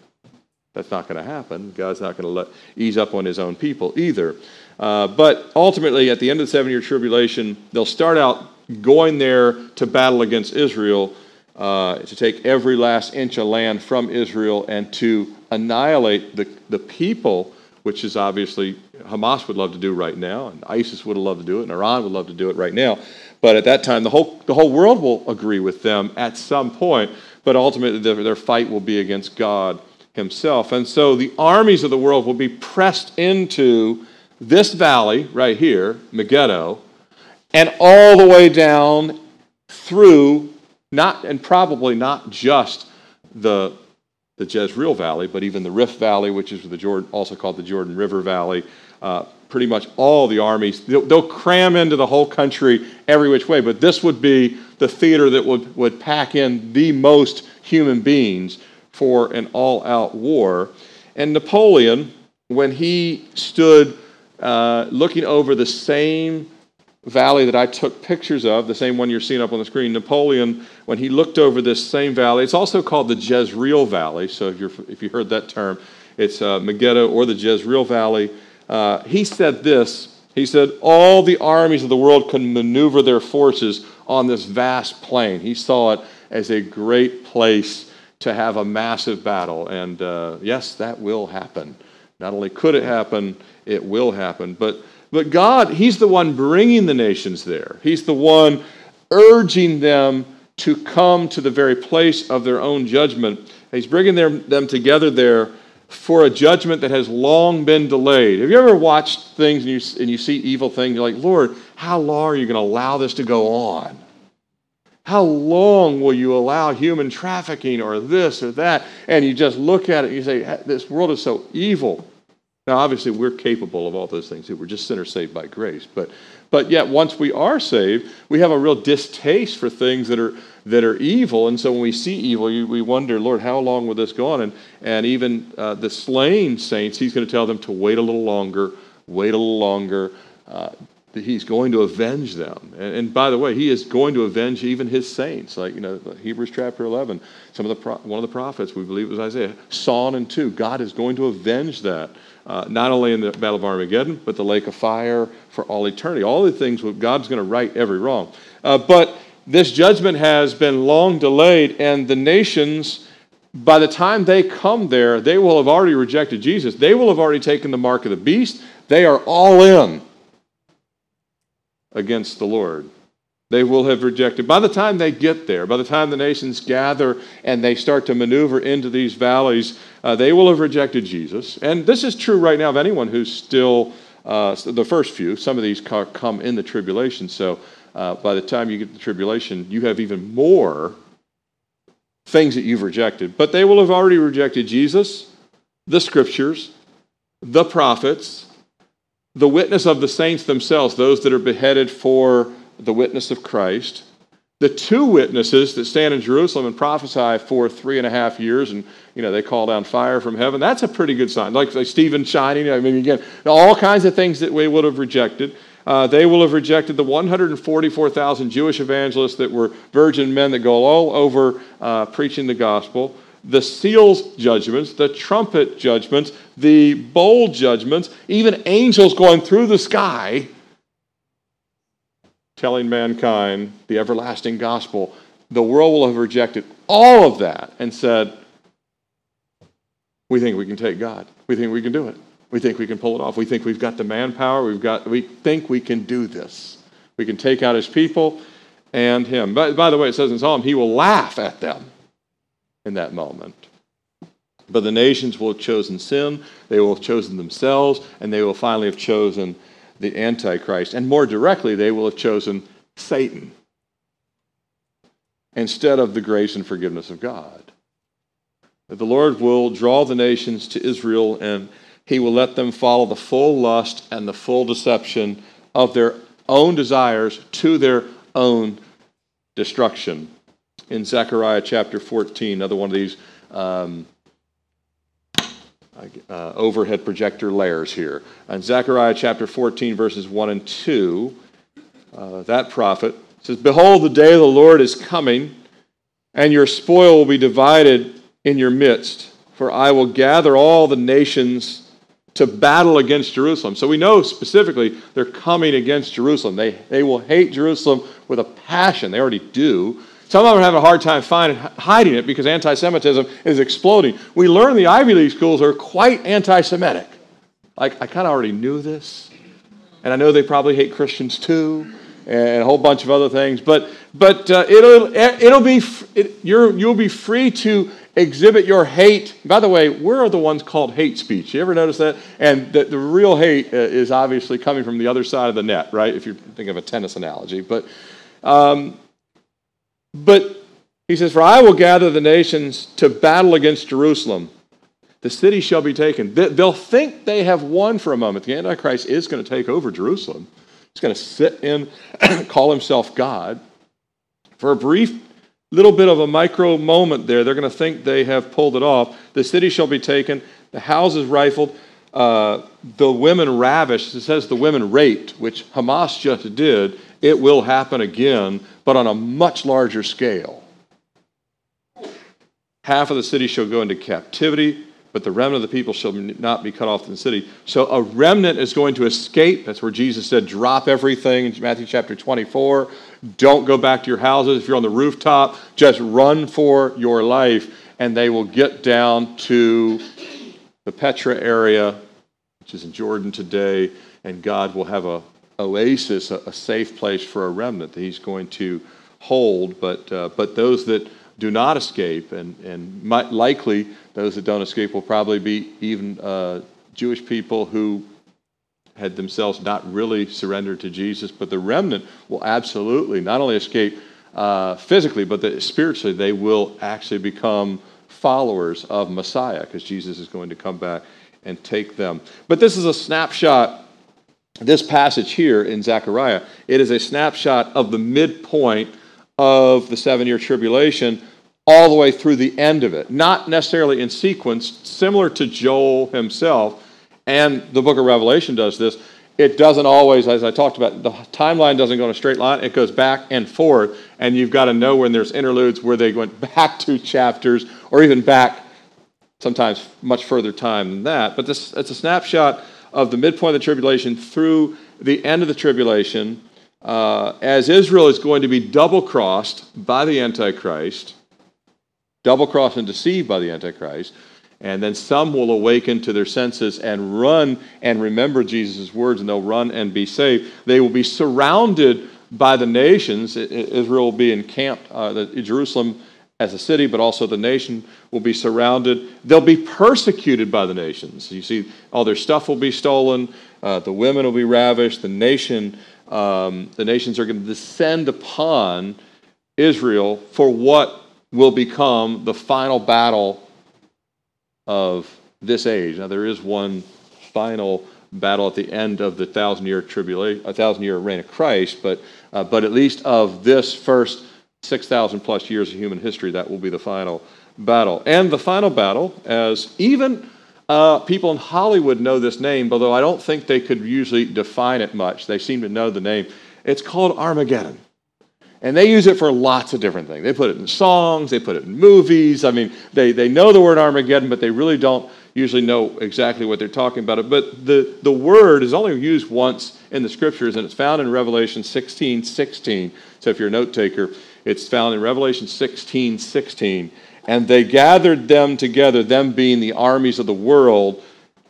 That's not going to happen. God's not going to let ease up on his own people either. Uh, but ultimately, at the end of the seven year tribulation, they'll start out going there to battle against Israel, uh, to take every last inch of land from Israel and to annihilate the, the people, which is obviously Hamas would love to do right now, and ISIS would love to do it, and Iran would love to do it right now. But at that time, the whole, the whole world will agree with them at some point, but ultimately their, their fight will be against God Himself. And so the armies of the world will be pressed into this valley right here, Megiddo, and all the way down through not and probably not just the the Jezreel Valley, but even the Rift Valley, which is the Jordan, also called the Jordan River Valley. Uh, pretty much all the armies they'll, they'll, cram into the whole country every which way. But this would be the theater that would would pack in the most human beings for an all-out war. And Napoleon, when he stood uh, looking over the same valley that I took pictures of, the same one you're seeing up on the screen. Napoleon, when he looked over this same valley, it's also called the Jezreel Valley. So if, you're, if you heard that term, it's uh, Megiddo or the Jezreel Valley. Uh, he said this He said, All the armies of the world can maneuver their forces on this vast plain. He saw it as a great place to have a massive battle. And uh, yes, that will happen. Not only could it happen, it will happen. But but God, He's the one bringing the nations there. He's the one urging them to come to the very place of their own judgment. He's bringing them, them together there for a judgment that has long been delayed. Have you ever watched things and you, and you see evil things? You're like, Lord, how long are you going to allow this to go on? How long will you allow human trafficking or this or that? And you just look at it and you say, This world is so evil. Now, obviously, we're capable of all those things too. We're just sinners saved by grace. But, but yet, once we are saved, we have a real distaste for things that are, that are evil. And so when we see evil, we wonder, Lord, how long will this go on? And, and even uh, the slain saints, he's going to tell them to wait a little longer, wait a little longer. Uh, he's going to avenge them. And, and, by the way, he is going to avenge even his saints. Like, you know, Hebrews chapter 11, some of the pro- one of the prophets, we believe it was Isaiah, saw and 2. God is going to avenge that uh, not only in the Battle of Armageddon, but the lake of fire for all eternity. All the things God's going to right every wrong. Uh, but this judgment has been long delayed, and the nations, by the time they come there, they will have already rejected Jesus. They will have already taken the mark of the beast. They are all in against the Lord they will have rejected. By the time they get there, by the time the nations gather and they start to maneuver into these valleys, uh, they will have rejected Jesus. And this is true right now of anyone who's still, uh, the first few, some of these come in the tribulation. So uh, by the time you get to the tribulation, you have even more things that you've rejected. But they will have already rejected Jesus, the scriptures, the prophets, the witness of the saints themselves, those that are beheaded for the witness of Christ, the two witnesses that stand in Jerusalem and prophesy for three and a half years, and you know they call down fire from heaven. That's a pretty good sign. Like, like Stephen shining. I mean, again, all kinds of things that we would have rejected. Uh, they will have rejected the 144,000 Jewish evangelists that were virgin men that go all over uh, preaching the gospel. The seals judgments, the trumpet judgments, the bowl judgments, even angels going through the sky telling mankind the everlasting gospel, the world will have rejected all of that and said, We think we can take God. We think we can do it. We think we can pull it off. We think we've got the manpower. We've got, we think we can do this. We can take out his people and him. By, by the way, it says in Psalm, he will laugh at them in that moment. But the nations will have chosen sin, they will have chosen themselves, and they will finally have chosen the Antichrist. And more directly, they will have chosen Satan instead of the grace and forgiveness of God. The Lord will draw the nations to Israel and he will let them follow the full lust and the full deception of their own desires to their own destruction. In Zechariah chapter 14, another one of these um, uh, overhead projector layers here. In Zechariah chapter 14, verses 1 and 2, uh, that prophet says, Behold, the day of the Lord is coming, and your spoil will be divided in your midst. For I will gather all the nations to battle against Jerusalem. So we know specifically they're coming against Jerusalem. They, they will hate Jerusalem with a passion. They already do. Some of them have a hard time finding, hiding it because anti Semitism is exploding. We learn the Ivy League schools are quite anti Semitic. Like, I kind of already knew this. And I know they probably hate Christians too, and a whole bunch of other things. But, but uh, it'll, it'll be, it, you're, you'll be free to exhibit your hate. By the way, where are the ones called hate speech? You ever notice that? And the, the real hate uh, is obviously coming from the other side of the net, right? If you think of a tennis analogy. But, um, but he says, For I will gather the nations to battle against Jerusalem. The city shall be taken. They'll think they have won for a moment. The Antichrist is going to take over Jerusalem. He's going to sit in, call himself God. For a brief little bit of a micro moment there. They're going to think they have pulled it off. The city shall be taken, the houses rifled, uh, the women ravished. It says the women raped, which Hamas just did. It will happen again, but on a much larger scale. Half of the city shall go into captivity, but the remnant of the people shall not be cut off in the city. So a remnant is going to escape. That's where Jesus said, drop everything in Matthew chapter 24. Don't go back to your houses. If you're on the rooftop, just run for your life. And they will get down to the Petra area, which is in Jordan today, and God will have a oasis, a, a safe place for a remnant that He's going to hold. But, uh, but those that do not escape, and, and might, likely those that don't escape will probably be even uh, Jewish people who had themselves not really surrendered to Jesus, but the remnant will absolutely not only escape uh, physically, but the, spiritually, they will actually become followers of Messiah because Jesus is going to come back and take them. But this is a snapshot, this passage here in Zechariah, it is a snapshot of the midpoint of the seven year tribulation all the way through the end of it. Not necessarily in sequence, similar to Joel himself and the book of Revelation does this. It doesn't always, as I talked about, the timeline doesn't go in a straight line. It goes back and forth, and you've got to know when there's interludes where they went back two chapters or even back sometimes much further time than that. But this it's a snapshot of the midpoint of the tribulation through the end of the tribulation, uh, as Israel is going to be double crossed by the Antichrist, double crossed and deceived by the Antichrist. And then some will awaken to their senses and run and remember Jesus' words, and they'll run and be saved. They will be surrounded by the nations. Israel will be encamped, uh, Jerusalem as a city, but also the nation will be surrounded. They'll be persecuted by the nations. You see, all their stuff will be stolen. Uh, the women will be ravished. The nation, um, the nations are going to descend upon Israel for what will become the final battle of this age. Now, there is one final battle at the end of the thousand year tribulation, a thousand year reign of Christ, but, uh, but at least of this first 6,000 plus years of human history, that will be the final battle. And the final battle, as even uh, people in Hollywood know this name, although I don't think they could usually define it much, they seem to know the name. It's called Armageddon. And they use it for lots of different things. They put it in songs, they put it in movies. I mean, they, they know the word Armageddon, but they really don't usually know exactly what they're talking about. It. But the, the word is only used once in the scriptures, and it's found in Revelation 16 16. So if you're a note taker, it's found in Revelation 16 16. And they gathered them together, them being the armies of the world,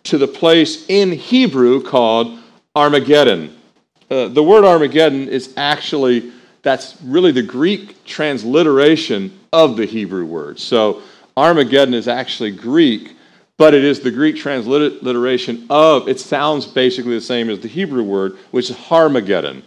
to the place in Hebrew called Armageddon. Uh, the word Armageddon is actually that's really the Greek transliteration of the Hebrew word. So Armageddon is actually Greek, but it is the Greek transliteration of, it sounds basically the same as the Hebrew word, which is Harmageddon.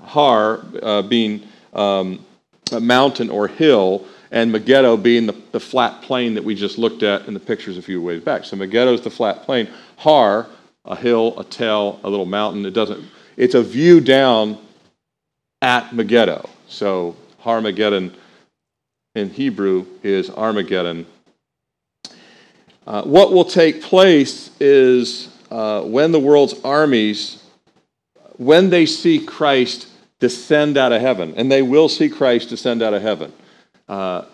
Har uh, being um, mountain or hill, and Megiddo being the, the flat plain that we just looked at in the pictures a few ways back. So Megiddo is the flat plain. Har, a hill, a tell, a little mountain. It doesn't. It's a view down at Megiddo. So Har Harmageddon in Hebrew is Armageddon. Uh, what will take place is uh, when the world's armies, when they see Christ descend out of heaven, and they will see Christ descend out of heaven, uh,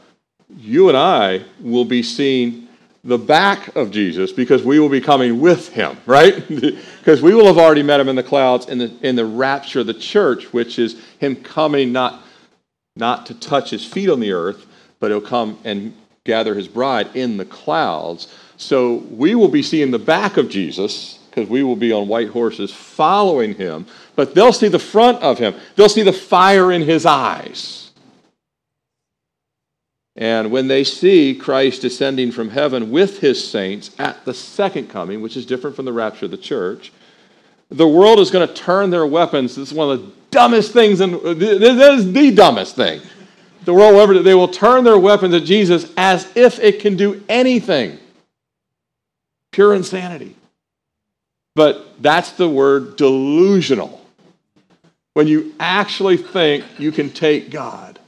you and I will be seeing the back of Jesus because we will be coming with him, right? because we will have already met him in the clouds in the, in the rapture of the church, which is him coming not, not to touch his feet on the earth, but he'll come and gather his bride in the clouds. So we will be seeing the back of Jesus because we will be on white horses following him, but they'll see the front of him. They'll see the fire in his eyes. And when they see Christ descending from heaven with his saints at the second coming, which is different from the rapture of the church, the world is going to turn their weapons. This is one of the dumbest things, and this is the dumbest thing. The world, ever, they will turn their weapons at Jesus as if it can do anything. Pure insanity. But that's the word delusional. When you actually think you can take God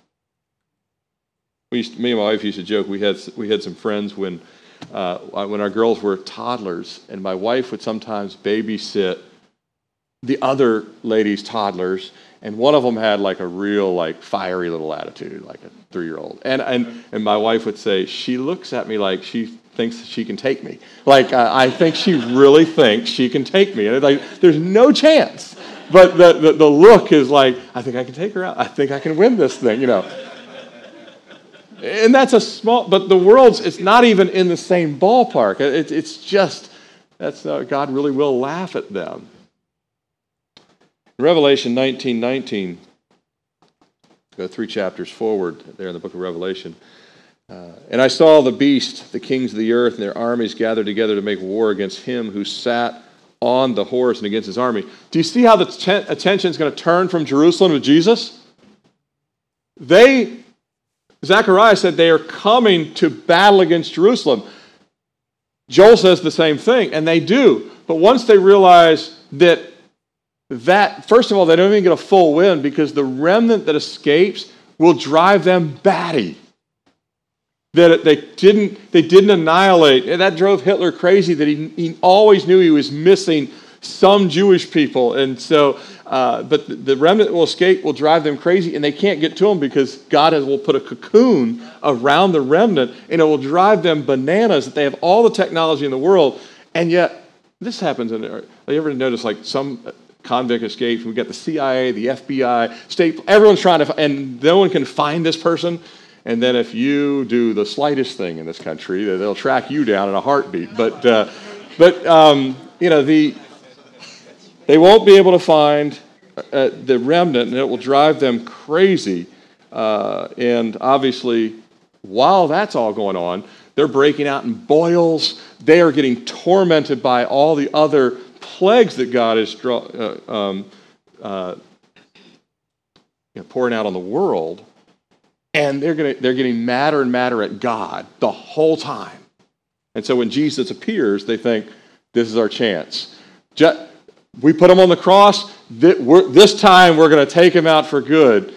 we used, to, me and my wife used to joke. We had we had some friends when uh, when our girls were toddlers, and my wife would sometimes babysit the other ladies' toddlers, and one of them had like a real like fiery little attitude, like a three-year-old. And and and my wife would say she looks at me like she thinks she can take me. Like uh, I think she really thinks she can take me, and like there's no chance. But the, the the look is like I think I can take her out. I think I can win this thing, you know. And that's a small, but the world's, it's not even in the same ballpark. It, it's just, that's, uh, God really will laugh at them. Revelation 19 19, go three chapters forward there in the book of Revelation. Uh, and I saw the beast, the kings of the earth, and their armies gathered together to make war against him who sat on the horse and against his army. Do you see how the t- attention is going to turn from Jerusalem to Jesus? They Zechariah said they are coming to battle against Jerusalem. Joel says the same thing, and they do. But once they realize that that first of all, they don't even get a full win because the remnant that escapes will drive them batty. That they didn't, they didn't annihilate. And that drove Hitler crazy that he, he always knew he was missing some Jewish people. And so uh, but the, the remnant will escape will drive them crazy, and they can't get to them because God has, will put a cocoon around the remnant, and it will drive them bananas that they have all the technology in the world, and yet this happens. In, you ever notice like some convict escapes? We got the CIA, the FBI, state. Everyone's trying to, and no one can find this person. And then if you do the slightest thing in this country, they'll track you down in a heartbeat. But, uh, but um, you know the they won't be able to find uh, the remnant, and it will drive them crazy. Uh, and obviously, while that's all going on, they're breaking out in boils. They are getting tormented by all the other plagues that God is draw, uh, um, uh, pouring out on the world. And they're, gonna, they're getting madder and madder at God the whole time. And so when Jesus appears, they think, this is our chance. Just, we put him on the cross. This time we're going to take him out for good.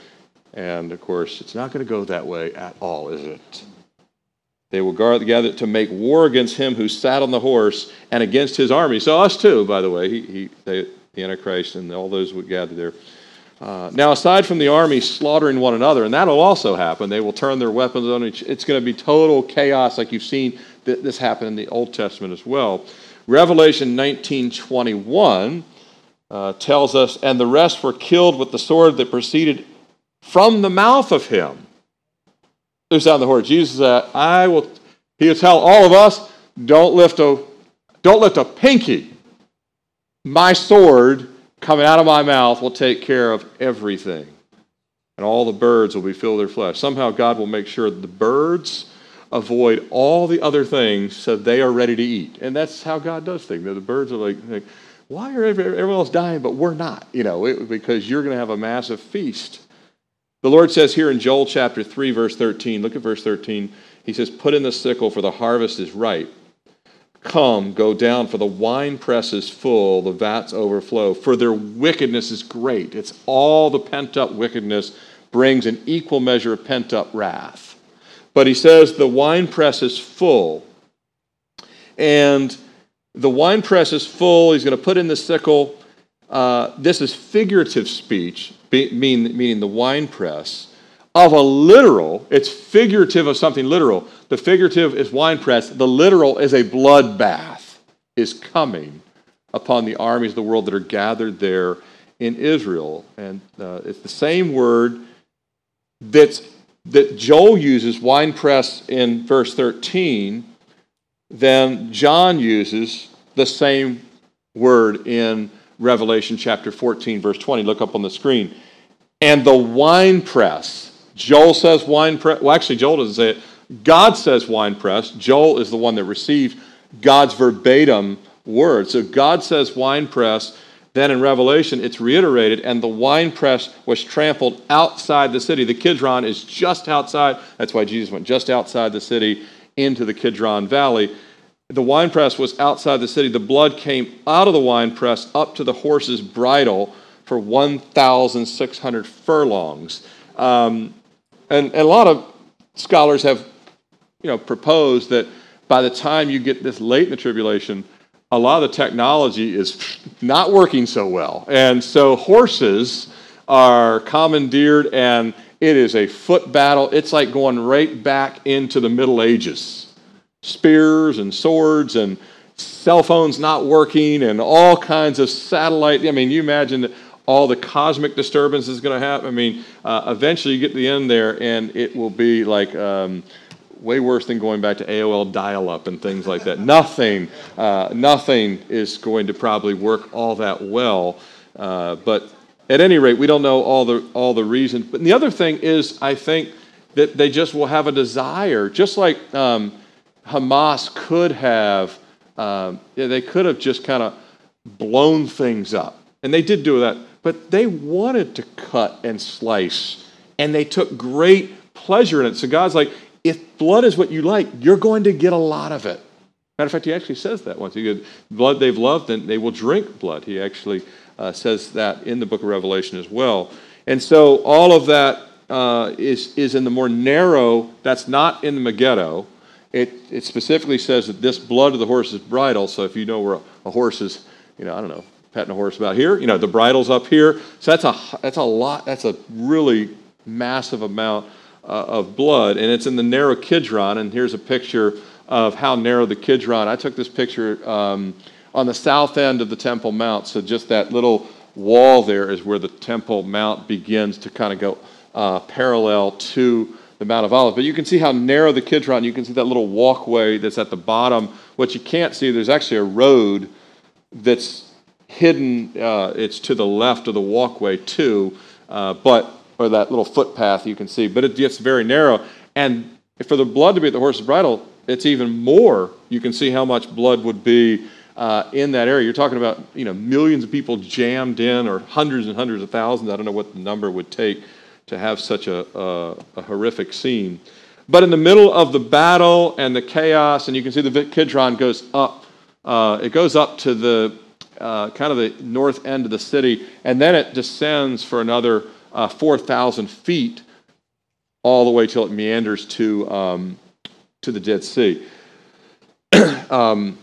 And of course, it's not going to go that way at all, is it? They will guard together to make war against him who sat on the horse and against his army. So us too, by the way, he, he they, the Antichrist and all those would gather there. Uh, now, aside from the army slaughtering one another, and that'll also happen, they will turn their weapons on each. It's going to be total chaos, like you've seen this happen in the Old Testament as well. Revelation 19:21 uh, tells us, and the rest were killed with the sword that proceeded from the mouth of him. Who's on the horse? Jesus said, "I will." He will tell all of us, "Don't lift a, don't lift a pinky. My sword coming out of my mouth will take care of everything." and all the birds will be filled with their flesh. Somehow God will make sure the birds avoid all the other things so they are ready to eat. And that's how God does things. The birds are like, like why are everyone else dying, but we're not? You know, because you're going to have a massive feast. The Lord says here in Joel chapter 3, verse 13, look at verse 13. He says, Put in the sickle, for the harvest is ripe. Come, go down, for the wine press is full, the vats overflow, for their wickedness is great. It's all the pent up wickedness brings an equal measure of pent up wrath. But he says the wine press is full. And the wine press is full. He's going to put in the sickle. Uh, this is figurative speech, be, mean, meaning the wine press, of a literal, it's figurative of something literal. The figurative is winepress, the literal is a bloodbath, is coming upon the armies of the world that are gathered there in Israel. And uh, it's the same word that's, that Joel uses, winepress, in verse 13, then John uses the same word in Revelation chapter 14, verse 20. Look up on the screen. And the winepress, Joel says winepress. Well, actually, Joel doesn't say it. God says winepress. Joel is the one that received God's verbatim word. So God says winepress. Then in Revelation, it's reiterated, and the winepress was trampled outside the city. The Kidron is just outside. That's why Jesus went just outside the city into the Kidron Valley. The winepress was outside the city. The blood came out of the winepress up to the horse's bridle for 1,600 furlongs. Um, and, and a lot of scholars have you know, propose that by the time you get this late in the tribulation, a lot of the technology is not working so well. And so horses are commandeered, and it is a foot battle. It's like going right back into the Middle Ages. Spears and swords and cell phones not working and all kinds of satellite. I mean, you imagine all the cosmic disturbance is going to happen. I mean, uh, eventually you get to the end there, and it will be like. Um, way worse than going back to AOL dial-up and things like that. nothing, uh, nothing is going to probably work all that well. Uh, but at any rate, we don't know all the all the reasons. But the other thing is, I think that they just will have a desire, just like um, Hamas could have. Um, they could have just kind of blown things up, and they did do that. But they wanted to cut and slice, and they took great pleasure in it. So God's like, if blood is what you like, you're going to get a lot of it. Matter of fact, he actually says that once. He goes, blood they've loved, and they will drink blood. He actually uh, says that in the book of Revelation as well. And so all of that uh, is is in the more narrow, that's not in the Megiddo. It, it specifically says that this blood of the horse is bridle. So if you know where a, a horse is, you know, I don't know, petting a horse about here, you know, the bridle's up here. So that's a, that's a lot, that's a really massive amount uh, of blood, and it's in the narrow Kidron. And here's a picture of how narrow the Kidron. I took this picture um, on the south end of the Temple Mount, so just that little wall there is where the Temple Mount begins to kind of go uh, parallel to the Mount of Olives. But you can see how narrow the Kidron. You can see that little walkway that's at the bottom. What you can't see, there's actually a road that's hidden. Uh, it's to the left of the walkway too, uh, but or that little footpath you can see, but it gets very narrow. And for the blood to be at the horse's bridle, it's even more. You can see how much blood would be uh, in that area. You're talking about you know millions of people jammed in, or hundreds and hundreds of thousands. I don't know what the number would take to have such a, a, a horrific scene. But in the middle of the battle and the chaos, and you can see the Kidron goes up. Uh, it goes up to the uh, kind of the north end of the city, and then it descends for another uh, 4,000 feet all the way till it meanders to, um, to the Dead Sea. um,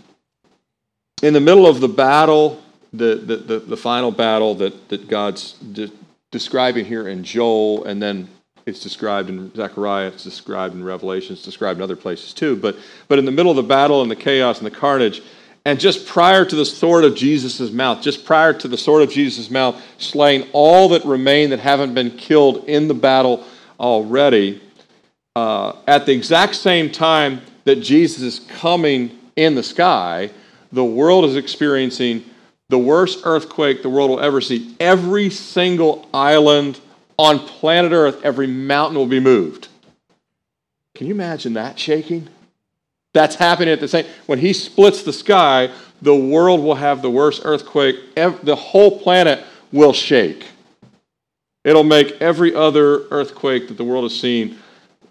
in the middle of the battle, the, the, the, the final battle that, that God's de- describing here in Joel, and then it's described in Zechariah, it's described in Revelation, it's described in other places too. But, but in the middle of the battle and the chaos and the carnage, and just prior to the sword of Jesus' mouth, just prior to the sword of Jesus' mouth slaying all that remain that haven't been killed in the battle already, uh, at the exact same time that Jesus is coming in the sky, the world is experiencing the worst earthquake the world will ever see. Every single island on planet Earth, every mountain will be moved. Can you imagine that shaking? That's happening at the same when he splits the sky, the world will have the worst earthquake. The whole planet will shake. It'll make every other earthquake that the world has seen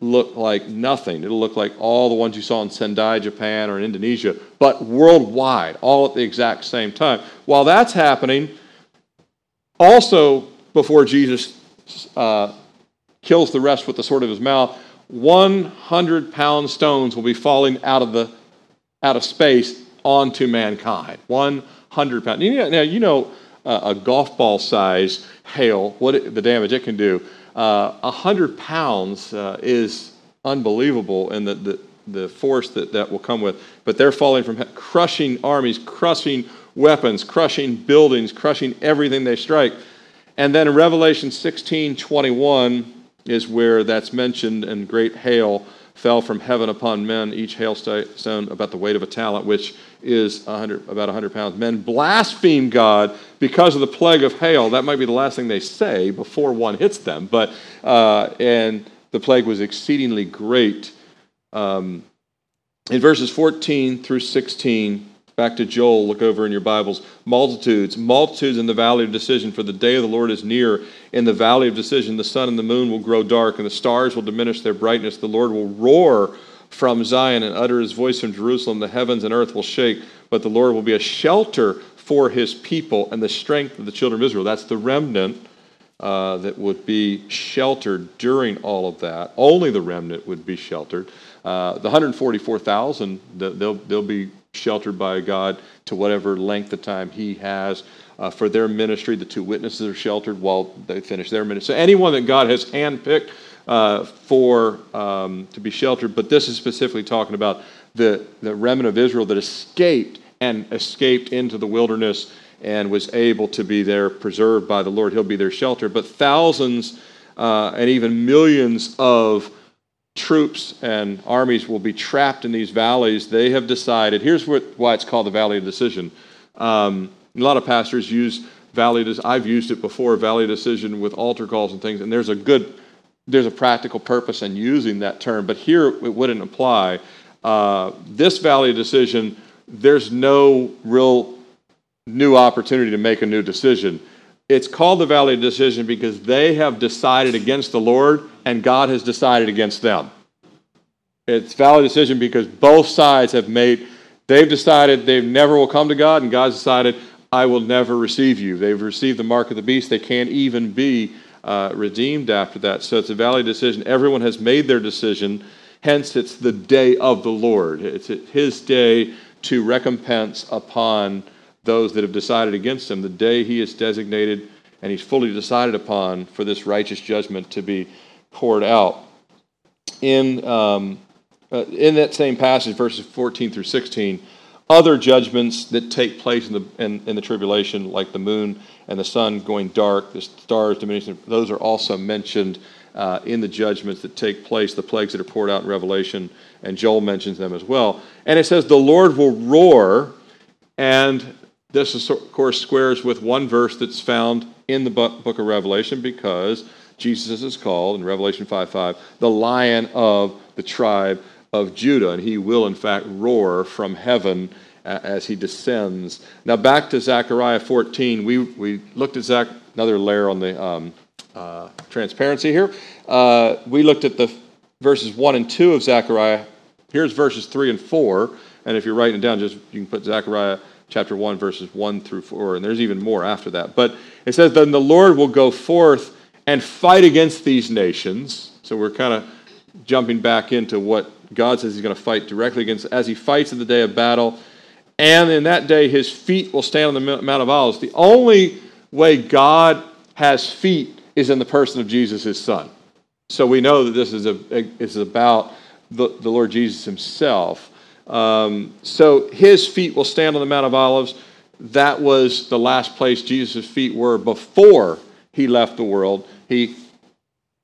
look like nothing. It'll look like all the ones you saw in Sendai, Japan, or in Indonesia, but worldwide, all at the exact same time. While that's happening, also before Jesus uh, kills the rest with the sword of his mouth, 100 pound stones will be falling out of, the, out of space onto mankind. 100 pounds. Now, you know, uh, a golf ball size hail, what it, the damage it can do. Uh, a uh, hundred pounds uh, is unbelievable, and the, the, the force that that will come with. But they're falling from crushing armies, crushing weapons, crushing buildings, crushing everything they strike. And then in Revelation 16 21 is where that's mentioned, and great hail fell from heaven upon men, each hailstone about the weight of a talent, which is 100, about 100 pounds. Men blaspheme God because of the plague of hail. That might be the last thing they say before one hits them, but uh, and the plague was exceedingly great. Um, in verses 14 through 16, Back to Joel, look over in your Bibles. Multitudes, multitudes in the valley of decision, for the day of the Lord is near. In the valley of decision, the sun and the moon will grow dark, and the stars will diminish their brightness. The Lord will roar from Zion and utter his voice from Jerusalem. The heavens and earth will shake, but the Lord will be a shelter for his people and the strength of the children of Israel. That's the remnant uh, that would be sheltered during all of that. Only the remnant would be sheltered. Uh, the 144,000, they'll, they'll be sheltered by God to whatever length of time He has. Uh, for their ministry, the two witnesses are sheltered while they finish their ministry. So anyone that God has handpicked uh, for um, to be sheltered, but this is specifically talking about the, the remnant of Israel that escaped and escaped into the wilderness and was able to be there preserved by the Lord. He'll be their shelter. But thousands uh, and even millions of troops and armies will be trapped in these valleys, they have decided here's what, why it's called the Valley of Decision. Um, a lot of pastors use Valley, I've used it before, Valley Decision with altar calls and things, and there's a good, there's a practical purpose in using that term, but here it wouldn't apply. Uh, this Valley Decision, there's no real new opportunity to make a new decision. It's called the Valley of Decision because they have decided against the Lord and God has decided against them. It's Valley Decision because both sides have made, they've decided they never will come to God and God's decided, I will never receive you. They've received the mark of the beast. They can't even be uh, redeemed after that. So it's a Valley decision. Everyone has made their decision. Hence, it's the day of the Lord. It's his day to recompense upon those that have decided against him, the day he is designated and he's fully decided upon for this righteous judgment to be poured out. In, um, uh, in that same passage, verses 14 through 16, other judgments that take place in the, in, in the tribulation, like the moon and the sun going dark, the stars diminishing, those are also mentioned uh, in the judgments that take place, the plagues that are poured out in Revelation, and Joel mentions them as well. And it says, The Lord will roar, and this, of course, squares with one verse that's found in the book of Revelation because Jesus is called in Revelation 5 5 the lion of the tribe of Judah, and he will, in fact, roar from heaven as he descends. Now, back to Zechariah 14. We, we looked at Zach, another layer on the um, uh, transparency here. Uh, we looked at the verses 1 and 2 of Zechariah. Here's verses 3 and 4. And if you're writing it down, just you can put Zechariah chapter 1, verses 1 through 4, and there's even more after that. But it says, Then the Lord will go forth and fight against these nations. So we're kind of jumping back into what God says he's going to fight directly against as he fights in the day of battle. And in that day, his feet will stand on the Mount of Olives. The only way God has feet is in the person of Jesus, his son. So we know that this is, a, is about the, the Lord Jesus himself. Um, so his feet will stand on the Mount of Olives. That was the last place Jesus' feet were before he left the world. He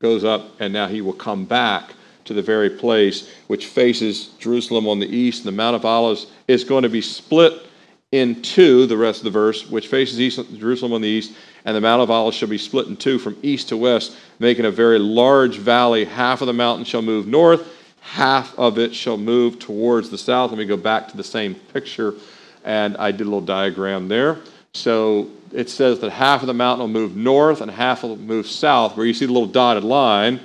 goes up, and now he will come back to the very place which faces Jerusalem on the east. And the Mount of Olives is going to be split in two, the rest of the verse, which faces east, Jerusalem on the east, and the Mount of Olives shall be split in two from east to west, making a very large valley. Half of the mountain shall move north, half of it shall move towards the south. Let me go back to the same picture, and I did a little diagram there. So it says that half of the mountain will move north and half will move south. Where you see the little dotted line,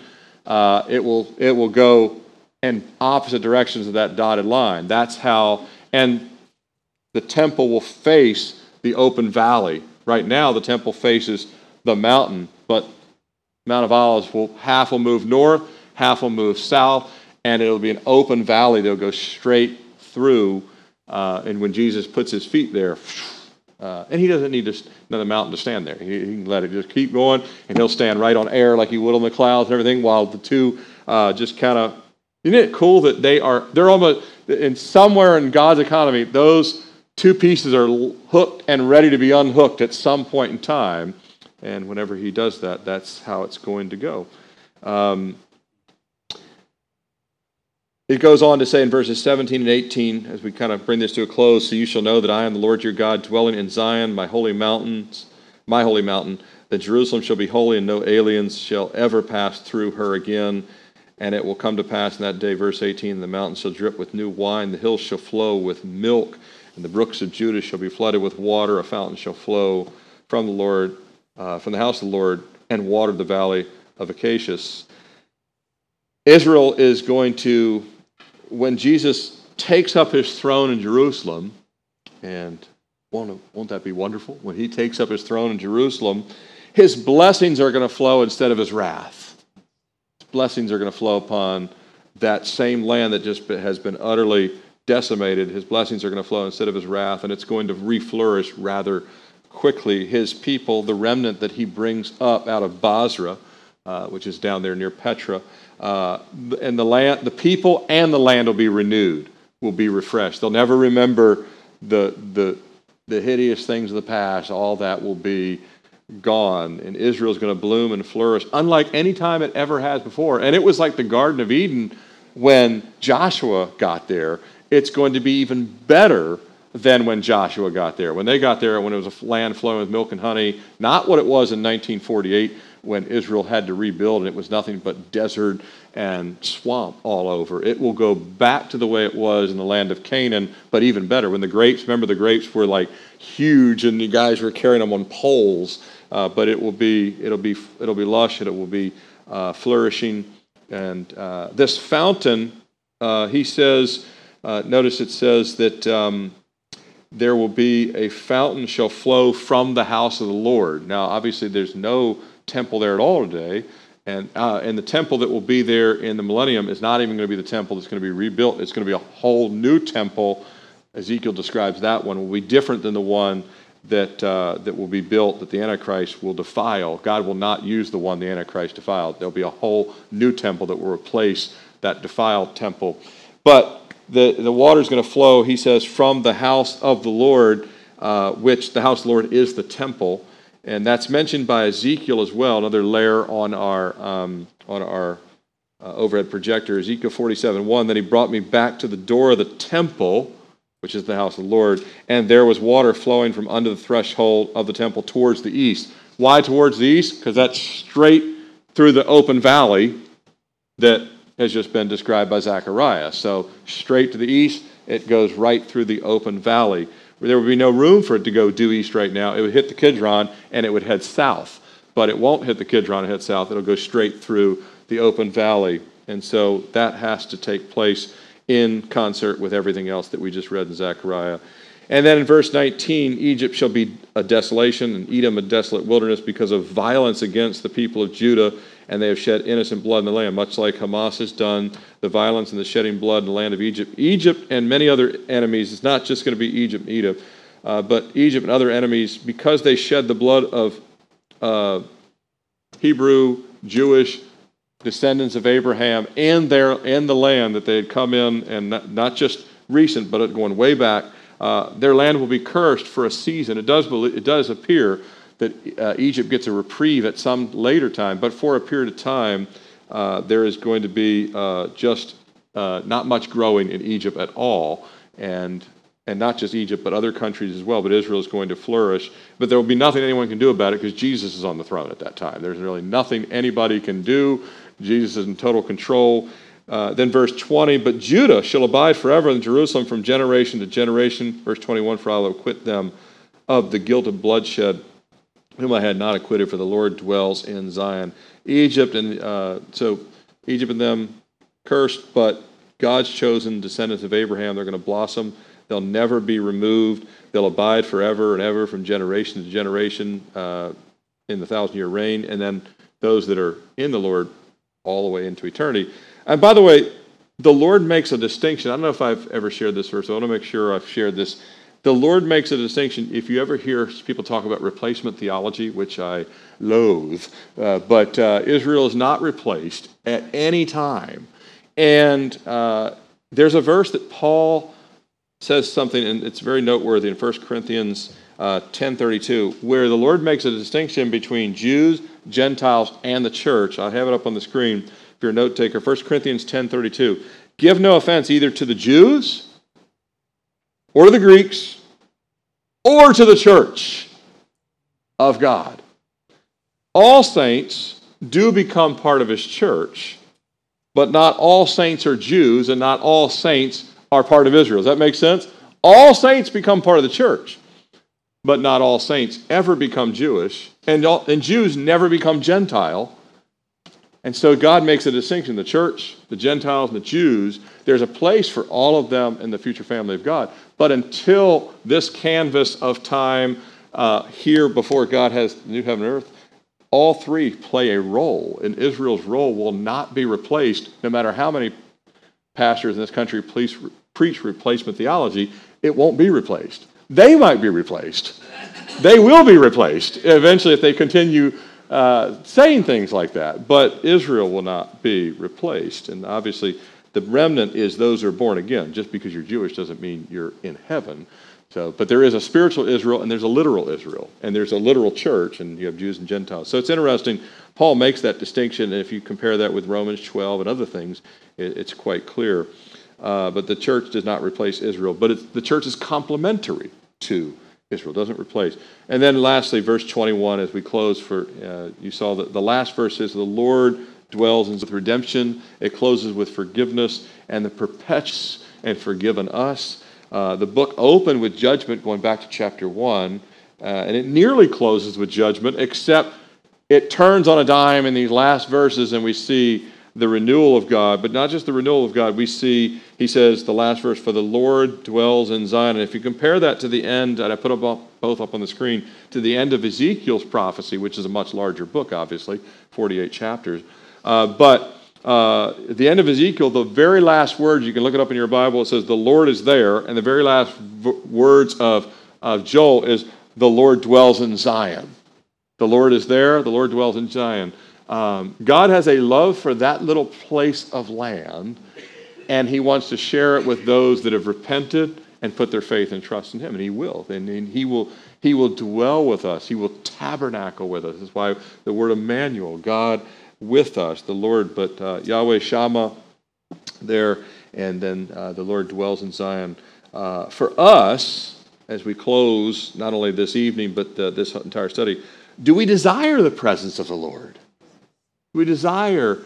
uh, it will it will go in opposite directions of that dotted line. That's how, and the temple will face the open valley. Right now, the temple faces the mountain, but Mount of Olives will half will move north, half will move south, and it'll be an open valley. They'll go straight through. Uh, and when Jesus puts his feet there, Uh, and he doesn't need to, another mountain to stand there. He, he, can let it just keep going, and he'll stand right on air like he would on the clouds and everything, while the two uh, just kind of. Isn't it cool that they are? They're almost in somewhere in God's economy. Those two pieces are hooked and ready to be unhooked at some point in time. And whenever he does that, that's how it's going to go. Um, it goes on to say in verses 17 and 18, as we kind of bring this to a close, so you shall know that I am the Lord your God, dwelling in Zion, my holy mountains, my holy mountain, that Jerusalem shall be holy, and no aliens shall ever pass through her again. And it will come to pass in that day, verse 18, the mountains shall drip with new wine, the hills shall flow with milk, and the brooks of Judah shall be flooded with water. A fountain shall flow from the Lord, uh, from the house of the Lord, and water the valley of Acacias. Israel is going to when Jesus takes up his throne in Jerusalem, and won't, won't that be wonderful? When he takes up his throne in Jerusalem, his blessings are going to flow instead of his wrath. His blessings are going to flow upon that same land that just has been utterly decimated. His blessings are going to flow instead of his wrath, and it's going to reflourish rather quickly. His people, the remnant that he brings up out of Bozrah, uh, which is down there near Petra, uh, and the land, the people and the land will be renewed, will be refreshed. They'll never remember the the the hideous things of the past. All that will be gone, and Israel is going to bloom and flourish, unlike any time it ever has before. And it was like the Garden of Eden when Joshua got there. It's going to be even better than when Joshua got there. When they got there, when it was a land flowing with milk and honey, not what it was in 1948 when Israel had to rebuild and it was nothing but desert and swamp all over. It will go back to the way it was in the land of Canaan, but even better. When the grapes, remember the grapes were like huge and the guys were carrying them on poles, uh, but it will be it'll be it'll be lush and it will be uh, flourishing. And uh, this fountain, uh, he says, uh, notice it says that. Um, there will be a fountain shall flow from the house of the Lord. Now, obviously, there's no temple there at all today. And, uh, and the temple that will be there in the millennium is not even going to be the temple that's going to be rebuilt. It's going to be a whole new temple. Ezekiel describes that one will be different than the one that, uh, that will be built that the Antichrist will defile. God will not use the one the Antichrist defiled. There'll be a whole new temple that will replace that defiled temple. But the, the water is going to flow, he says, from the house of the Lord, uh, which the house of the Lord is the temple. And that's mentioned by Ezekiel as well, another layer on our, um, on our uh, overhead projector. Ezekiel 47 1. Then he brought me back to the door of the temple, which is the house of the Lord, and there was water flowing from under the threshold of the temple towards the east. Why towards the east? Because that's straight through the open valley that has just been described by Zechariah. So straight to the east, it goes right through the open valley there would be no room for it to go due east right now. It would hit the Kidron and it would head south. But it won't hit the Kidron and head south. It'll go straight through the open valley. And so that has to take place in concert with everything else that we just read in Zechariah. And then in verse 19, Egypt shall be a desolation, and Edom a desolate wilderness because of violence against the people of Judah and they have shed innocent blood in the land, much like Hamas has done, the violence and the shedding blood in the land of Egypt. Egypt and many other enemies, it's not just going to be Egypt Edom, uh, but Egypt and other enemies, because they shed the blood of uh, Hebrew, Jewish descendants of Abraham and their and the land that they had come in, and not, not just recent, but going way back, uh, their land will be cursed for a season. It does, it does appear that uh, Egypt gets a reprieve at some later time, but for a period of time, uh, there is going to be uh, just uh, not much growing in Egypt at all, and and not just Egypt, but other countries as well. But Israel is going to flourish. But there will be nothing anyone can do about it because Jesus is on the throne at that time. There's really nothing anybody can do. Jesus is in total control. Uh, then verse 20, but Judah shall abide forever in Jerusalem from generation to generation. Verse 21, for I will acquit them of the guilt of bloodshed whom I had not acquitted, for the Lord dwells in Zion. Egypt and uh, so Egypt and Edom cursed, but God's chosen descendants of Abraham, they're going to blossom. They'll never be removed. They'll abide forever and ever from generation to generation uh, in the thousand year reign. And then those that are in the Lord all the way into eternity. And by the way, the Lord makes a distinction. I don't know if I've ever shared this verse. I want to make sure I've shared this the Lord makes a distinction. If you ever hear people talk about replacement theology, which I loathe, uh, but uh, Israel is not replaced at any time. And uh, there's a verse that Paul says something, and it's very noteworthy in 1 Corinthians uh, 10.32, where the Lord makes a distinction between Jews, Gentiles, and the church. I have it up on the screen if you're a note taker. 1 Corinthians 10.32, give no offense either to the Jews or the Greeks or to the church of God. All saints do become part of his church, but not all saints are Jews and not all saints are part of Israel. Does that make sense? All saints become part of the church, but not all saints ever become Jewish, and, all, and Jews never become Gentile. And so God makes a distinction the church, the Gentiles, and the Jews. There's a place for all of them in the future family of God. But until this canvas of time uh, here before God has new heaven and earth, all three play a role, and Israel's role will not be replaced no matter how many pastors in this country preach, preach replacement theology, it won't be replaced. They might be replaced. They will be replaced eventually if they continue uh, saying things like that. But Israel will not be replaced. And obviously, the remnant is those who are born again. Just because you're Jewish doesn't mean you're in heaven. So, but there is a spiritual Israel and there's a literal Israel, and there's a literal church, and you have Jews and Gentiles. So it's interesting. Paul makes that distinction, and if you compare that with Romans 12 and other things, it, it's quite clear. Uh, but the church does not replace Israel, but the church is complementary to Israel, doesn't replace. And then lastly, verse 21, as we close for, uh, you saw that the last verse is the Lord dwells with redemption. It closes with forgiveness and the perpetuates and forgiven us. Uh, the book opened with judgment, going back to chapter 1, uh, and it nearly closes with judgment, except it turns on a dime in these last verses, and we see the renewal of God. But not just the renewal of God, we see, he says, the last verse, for the Lord dwells in Zion. And if you compare that to the end, and I put both up on the screen, to the end of Ezekiel's prophecy, which is a much larger book, obviously, 48 chapters. Uh, but uh, at the end of Ezekiel, the very last words, you can look it up in your Bible, it says, The Lord is there. And the very last v- words of, of Joel is, The Lord dwells in Zion. The Lord is there, the Lord dwells in Zion. Um, God has a love for that little place of land, and He wants to share it with those that have repented and put their faith and trust in Him, and He will. And He will, he will dwell with us, He will tabernacle with us. That's why the word Emmanuel, God with us, the Lord, but uh, Yahweh Shammah there, and then uh, the Lord dwells in Zion. Uh, for us, as we close not only this evening, but this entire study, do we desire the presence of the Lord? Do we desire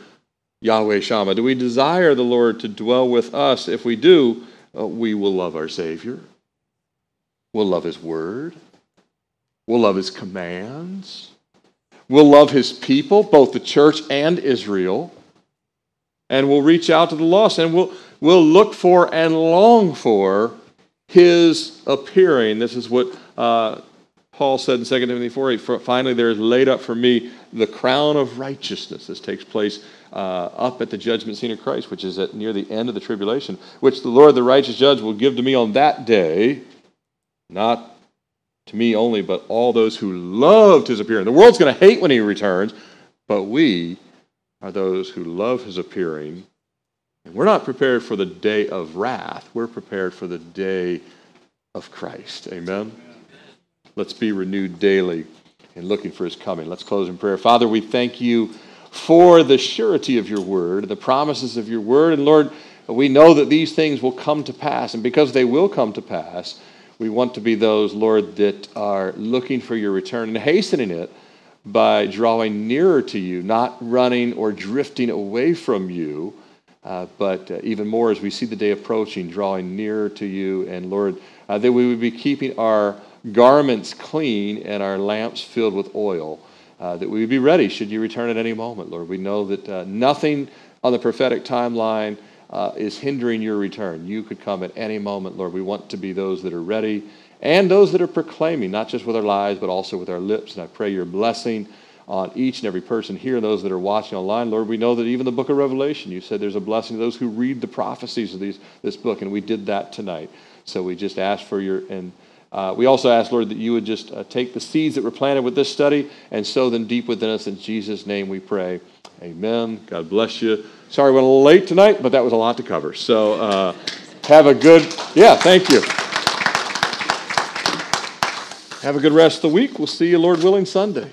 Yahweh Shammah? Do we desire the Lord to dwell with us? If we do, uh, we will love our Savior. We'll love His Word. We'll love His commands. We'll love his people, both the church and Israel. And we'll reach out to the lost and we'll, we'll look for and long for his appearing. This is what uh, Paul said in 2 Timothy 4 8. Finally, there is laid up for me the crown of righteousness. This takes place uh, up at the judgment scene of Christ, which is at near the end of the tribulation, which the Lord, the righteous judge, will give to me on that day, not to me only, but all those who loved his appearing. The world's going to hate when he returns, but we are those who love his appearing. And we're not prepared for the day of wrath, we're prepared for the day of Christ. Amen? Let's be renewed daily in looking for his coming. Let's close in prayer. Father, we thank you for the surety of your word, the promises of your word. And Lord, we know that these things will come to pass. And because they will come to pass, we want to be those, Lord, that are looking for your return and hastening it by drawing nearer to you, not running or drifting away from you, uh, but uh, even more as we see the day approaching, drawing nearer to you. And Lord, uh, that we would be keeping our garments clean and our lamps filled with oil, uh, that we be ready should you return at any moment, Lord. We know that uh, nothing on the prophetic timeline uh, is hindering your return. You could come at any moment, Lord. We want to be those that are ready and those that are proclaiming, not just with our lives, but also with our lips. And I pray your blessing on each and every person here and those that are watching online. Lord, we know that even the book of Revelation, you said there's a blessing to those who read the prophecies of these, this book, and we did that tonight. So we just ask for your and Uh, we also ask, Lord, that you would just uh, take the seeds that were planted with this study and sow them deep within us. In Jesus' name we pray. Amen. God bless you. Sorry, we went a little late tonight, but that was a lot to cover. So uh, have a good, yeah, thank you. Have a good rest of the week. We'll see you, Lord willing, Sunday.